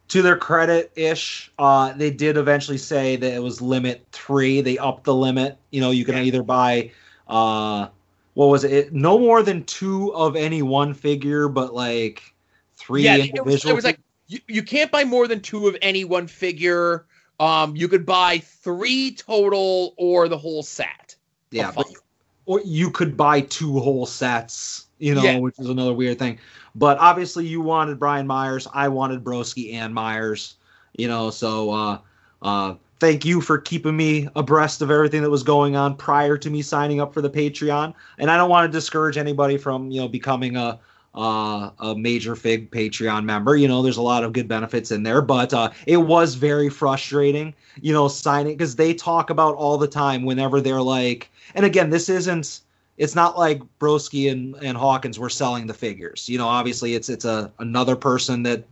to their credit, ish, uh, they did eventually say that it was limit three. They upped the limit. You know, you can Yeah. either buy, uh, what was it? it? No more than two of any one figure, but like three yeah, it was, it was like you, you can't buy more than two of any one figure. Um, you could buy three total or the whole set. yeah, but or you could buy two whole sets, you know, Yeah. which is another weird thing. But obviously, you wanted Brian Myers, I wanted Broski and Myers, you know. So, uh, uh, thank you for keeping me abreast of everything that was going on prior to me signing up for the Patreon. And I don't want to discourage anybody from, you know, becoming a uh, a major fig Patreon member. You know, there's a lot of good benefits in there, but uh, it was very frustrating, you know, signing because they talk about all the time whenever they're like, and again, this isn't. It's not like Broski and, and Hawkins were selling the figures. You know, obviously it's it's a another person that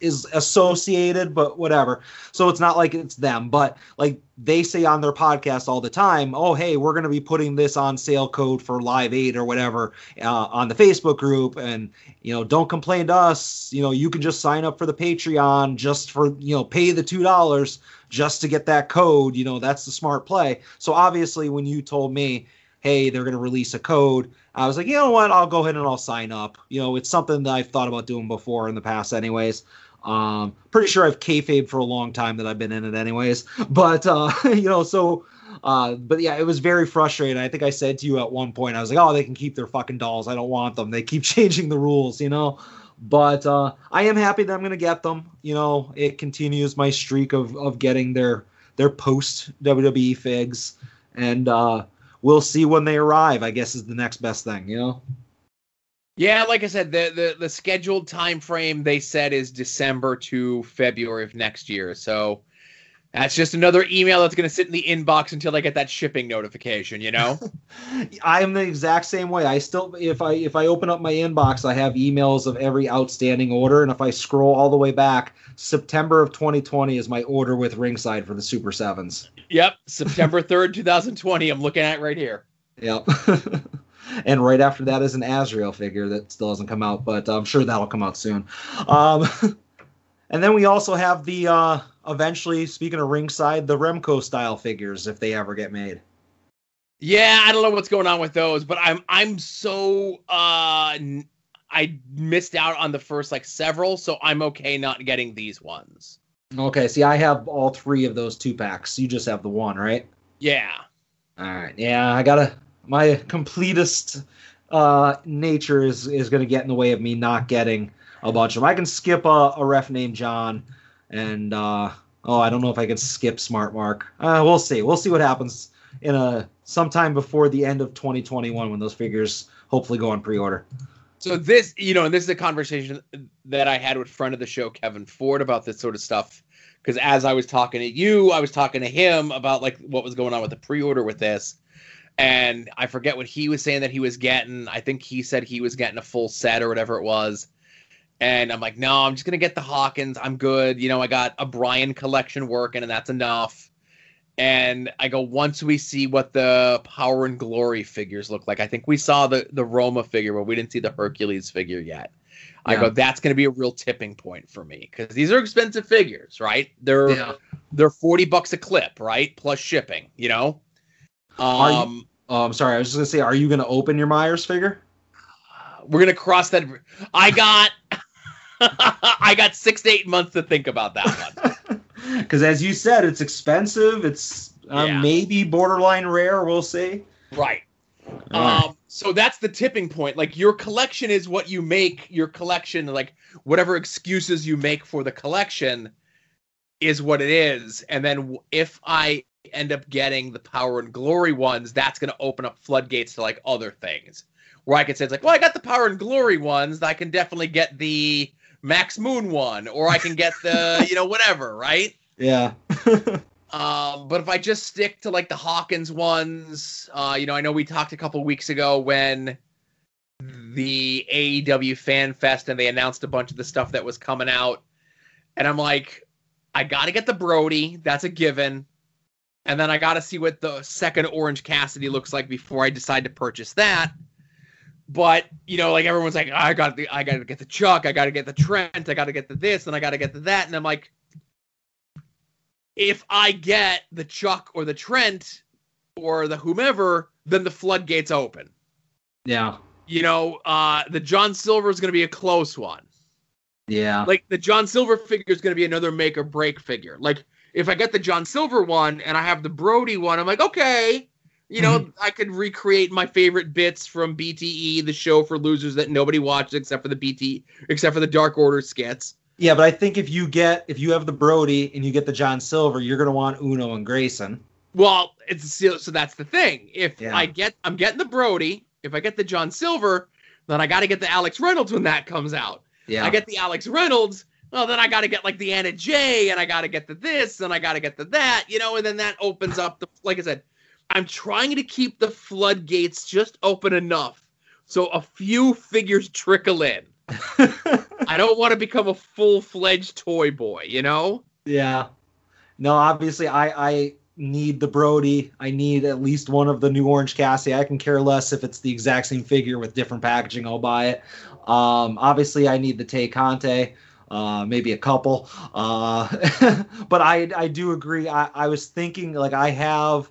is associated, but whatever. So it's not like it's them, but like they say on their podcast all the time, oh, hey, we're going to be putting this on sale code for Live 8 or whatever uh, on the Facebook group. And, you know, don't complain to us. You know, you can just sign up for the Patreon just for, you know, pay the $2 just to get that code. You know, that's the smart play. So obviously, when you told me, hey, they're going to release a code, I was like, you know what? I'll go ahead and I'll sign up. You know, it's something that I've thought about doing before in the past, anyways. Um, pretty sure I've kayfabe for a long time that I've been in it, anyways. But uh, you know, so uh, but yeah, it was very frustrating. I think I said to you at one point, I was like, oh, they can keep their fucking dolls. I don't want them. They keep changing the rules, you know. But uh, I am happy that I'm gonna get them. You know, it continues my streak of of getting their their post WWE figs, and uh, we'll see when they arrive. I guess is the next best thing, you know. Yeah, like I said, the the the scheduled time frame they said is December to February of next year. So that's just another email that's going to sit in the inbox until I get that shipping notification. You know. I'm the exact same way. I still, if I if I open up my inbox, I have emails of every outstanding order, and if I scroll all the way back, September of 2020 is my order with Ringside for the Super Sevens. yep, September third, two thousand twenty. I'm looking at right here. Yep. and right after that is an Azrael figure that still hasn't come out, but I'm sure that'll come out soon. Um, and then we also have the uh, eventually, speaking of Ringside, the Remco style figures if they ever get made. Yeah, I don't know what's going on with those, but I'm I'm so uh I missed out on the first like several, so I'm okay not getting these ones. Okay, see, I have all three of those two packs. You just have the one, right? Yeah. All right. Yeah, I gotta. My completest uh, nature is is gonna get in the way of me not getting a bunch of them. I can skip a, a ref named John, and uh, oh, I don't know if I can skip Smart Mark. Uh, we'll see. We'll see what happens in a sometime before the end of 2021 when those figures hopefully go on pre-order. So this, you know, and this is a conversation that I had with friend of the show Kevin Ford about this sort of stuff. Because as I was talking to you, I was talking to him about like what was going on with the pre-order with this, and I forget what he was saying that he was getting. I think he said he was getting a full set or whatever it was. And I'm like, no, I'm just gonna get the Hawkins. I'm good. You know, I got a Brian collection working, and that's enough. And I go, once we see what the Power and Glory figures look like, I think we saw the the Roma figure, but we didn't see the Hercules figure yet. I go, that's gonna be a real tipping point for me because these are expensive figures, right? They're they're 40 bucks a clip, right? Plus shipping, you know? Are you- Um, Oh, I'm sorry. I was just gonna say, are you gonna open your Myers figure? we're gonna cross that. I got, I got six to eight months to think about that one. Because as you said, it's expensive. It's uh, Yeah. maybe borderline rare. We'll see. Right. Alright. Um, so that's the tipping point. Like your collection is what you make your collection, like whatever excuses you make for the collection is what it is. And then if I end up getting the power and glory ones, that's going to open up floodgates to like other things where I could say, it's like, well, I got the power and glory ones. I can definitely get the Max Moon one, or I can get the, you know, whatever, right? Yeah. Um, but if I just stick to like the Hawkins ones, uh, you know, I know we talked a couple weeks ago when the AEW Fan Fest and they announced a bunch of the stuff that was coming out, and I'm like, I gotta get the Brody, that's a given, and then I gotta see what the second Orange Cassidy looks like before I decide to purchase that. But you know, like everyone's like, I got the, I gotta get the Chuck, I gotta get the Trent, I gotta get the this, and I gotta get the that, and I'm like, if I get the Chuck or the Trent or the whomever, then the floodgates open. yeah. You know, uh, the John Silver is going to be a close one. Yeah. Like the John Silver figure is going to be another make or break figure. Like if I get the John Silver one and I have the Brody one, I'm like, okay, you know, mm-hmm. I could recreate my favorite bits from BTE, the show for losers that nobody watched except for the BT, except for the Dark Order skits. Yeah, but I think if you get if you have the Brody and you get the John Silver, you're gonna want Uno and Grayson. Well, it's so, so that's the thing. If Yeah. I get, I'm getting the Brody. If I get the John Silver, then I got to get the Alex Reynolds when that comes out. Yeah. I get the Alex Reynolds. Well, then I got to get like the Anna Jay, and I got to get the this, and I got to get the that, you know, and then that opens up the. Like I said, I'm trying to keep the floodgates just open enough so a few figures trickle in. I don't want to become a full fledged toy boy, you know. yeah. No, obviously I I need the Brody. I need at least one of the new Orange Cassie. I can care less if it's the exact same figure with different packaging. I'll buy it. Um, obviously I need the Tay Conti. Uh, maybe a couple. Uh, but I I do agree. I, I was thinking like I have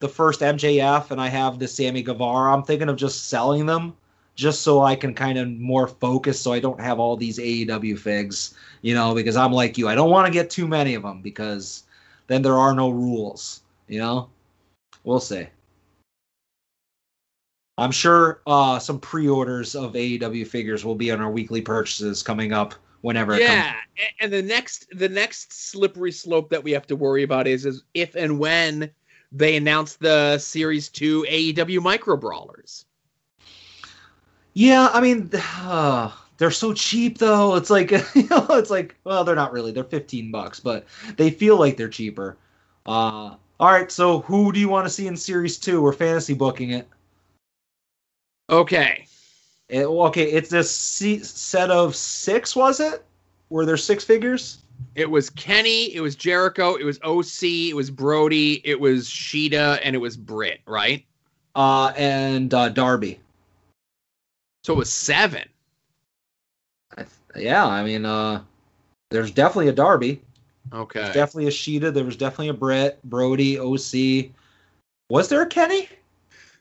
the first MJF and I have the Sammy Guevara. I'm thinking of just selling them just so I can kind of more focus so I don't have all these AEW figs, you know, because I'm like you. I don't want to get too many of them because then there are no rules, you know? We'll see. I'm sure uh, some pre-orders of AEW figures will be on our weekly purchases coming up whenever it yeah comes. a- and the next the next slippery slope that we have to worry about is is if and when they announce the series 2 aew micro brawlers Yeah, I mean, uh, they're so cheap though. It's like you know, it's like well, they're not really. They're 15 bucks, but they feel like they're cheaper. Uh, all right, so who do you want to see in series two? We're fantasy booking it. okay It- okay, it's this set of six, was it? Were there six figures? it was kenny it was jericho it was oc it was brody it was Shida and it was Britt right Uh, and uh, Darby. so it was seven I th- yeah, I mean, uh, there's definitely a Darby. okay There's definitely a Shida. There was definitely a Brett, Brody, OC. Was there a Kenny?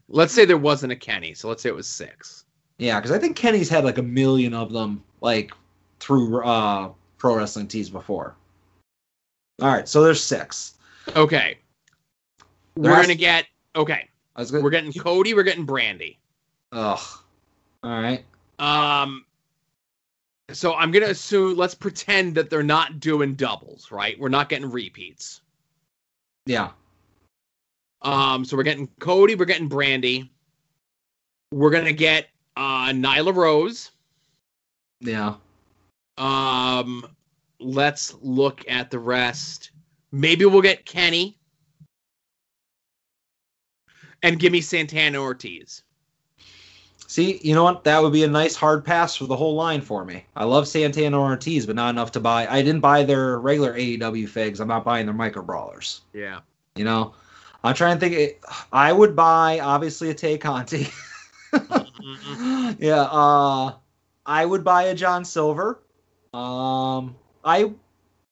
let's say there wasn't a kenny so let's say it was six Yeah, because I think Kenny's had like a million of them, like through uh, Pro Wrestling Tees before. All right, so there's six. okay There we're has- gonna get okay gonna. we're getting cody we're getting Brandi Ugh. All right. Um, so I'm gonna assume. Let's pretend that they're not doing doubles, right? We're not getting repeats. Yeah. Um, so we're getting Cody, we're getting Brandi. We're gonna get uh, Nyla Rose. Yeah. Um, let's look at the rest. Maybe we'll get Kenny. And give me Santana Ortiz. See, you know what? That would be a nice hard pass for the whole line for me. I love Santana Ortiz, but not enough to buy. I didn't buy their regular AEW figs. I'm not buying their micro brawlers. Yeah. You know, I'm trying to think. I would buy obviously a Tay Conti. Yeah. Uh, I would buy a John Silver. Um, I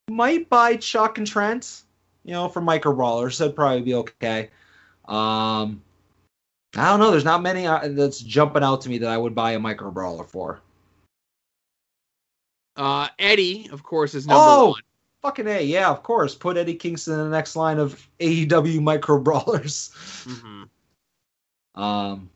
might buy Chuck and Trent. You know, for micro brawlers, that'd probably be okay. Um, I don't know. There's not many uh, that's jumping out to me that I would buy a micro brawler for. Uh, Eddie, of course, is number Oh! one. Fucking a, yeah, of course. Put Eddie Kingston in the next line of AEW micro brawlers. Mhm. Um.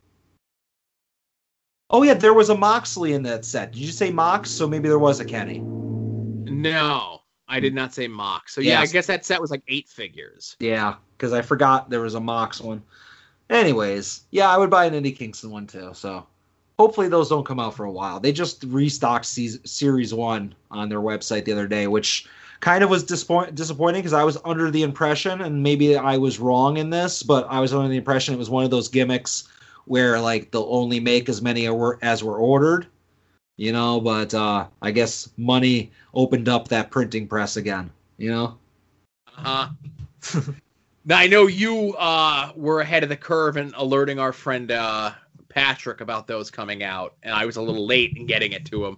Oh yeah, there was a Moxley in that set. Did you say Mox? So maybe there was a Kenny. No, I did not say Mox. So yeah, Yes. I guess that set was like eight figures. Yeah, because I forgot there was a Mox one. Anyways, yeah, I would buy an Eddie Kingston one too. So hopefully those don't come out for a while. They just restocked Series One on their website the other day, which kind of was disappoint- disappointing because I was under the impression, and maybe I was wrong in this, but I was under the impression it was one of those gimmicks where like they'll only make as many were- as were ordered, you know. But uh, I guess money opened up that printing press again, you know. Uh huh. now I know you uh, were ahead of the curve in alerting our friend uh, Patrick about those coming out, and I was a little late in getting it to him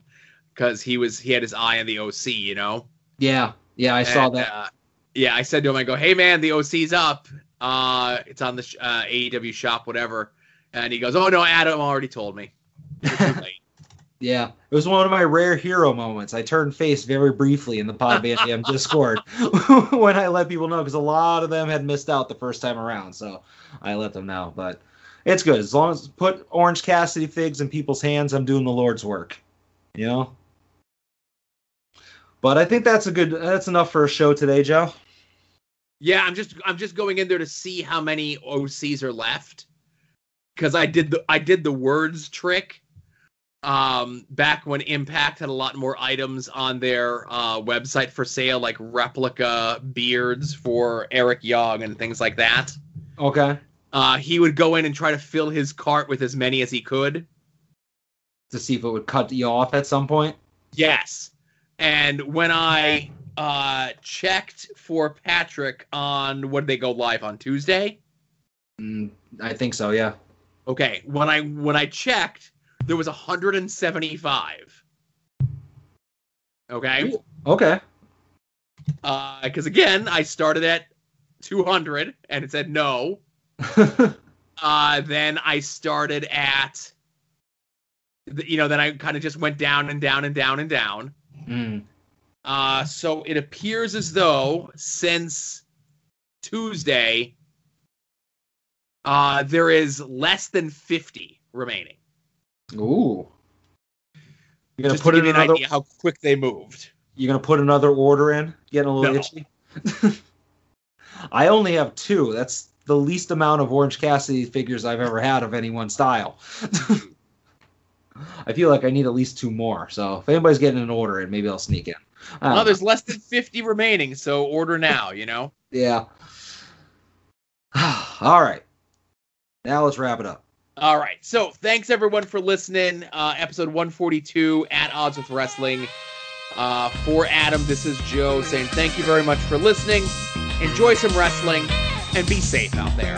because he was he had his eye on the OC, you know. Yeah, yeah, I saw that. Uh, yeah, I said to him, I go, "Hey man, the OC's up. Uh, it's on the sh- uh, AEW shop, whatever." And he goes, "Oh no, Adam already told me." You're too late. Yeah, it was one of my rare hero moments. I turned face very briefly in the Podband AM Discord when I let people know because a lot of them had missed out the first time around. So I let them know. But it's good as long as put Orange Cassidy figs in people's hands. I'm doing the Lord's work. You know. But I think that's a good. That's enough for a show today, Joe. Yeah, I'm just I'm just going in there to see how many OCs are left because I did the I did the words trick um back when Impact had a lot more items on their uh website for sale like replica beards for Eric Young and things like that. Okay. Uh he would go in and try to fill his cart with as many as he could. To see if it would cut you off at some point. Yes. And when I uh checked for Patrick on what did they go live on Tuesday? Mm, I think so. Yeah. Okay, when I when I checked, there was 175. Okay, Okay. because again, I started at 200 and it said no. Uh, then I started at, the- you know, then I kind of just went down and down and down and down. Mm. Uh, so it appears as though since Tuesday, uh, there is less than 50 remaining. Ooh. You're gonna Just put to give in you an another. idea how quick they moved. You're gonna put another order in. Getting a little No. itchy. I only have two. That's the least amount of Orange Cassidy figures I've ever had of any one style. I feel like I need at least two more. So if anybody's getting an order in, maybe I'll sneak in. I don't Well, know. there's less than 50 remaining, so order now, you know? Yeah. All right. Now let's wrap it up. All right. So thanks everyone for listening. Uh, episode 142 at Odds with Wrestling. Uh, for Adam, this is Joe saying thank you very much for listening. Enjoy some wrestling and be safe out there.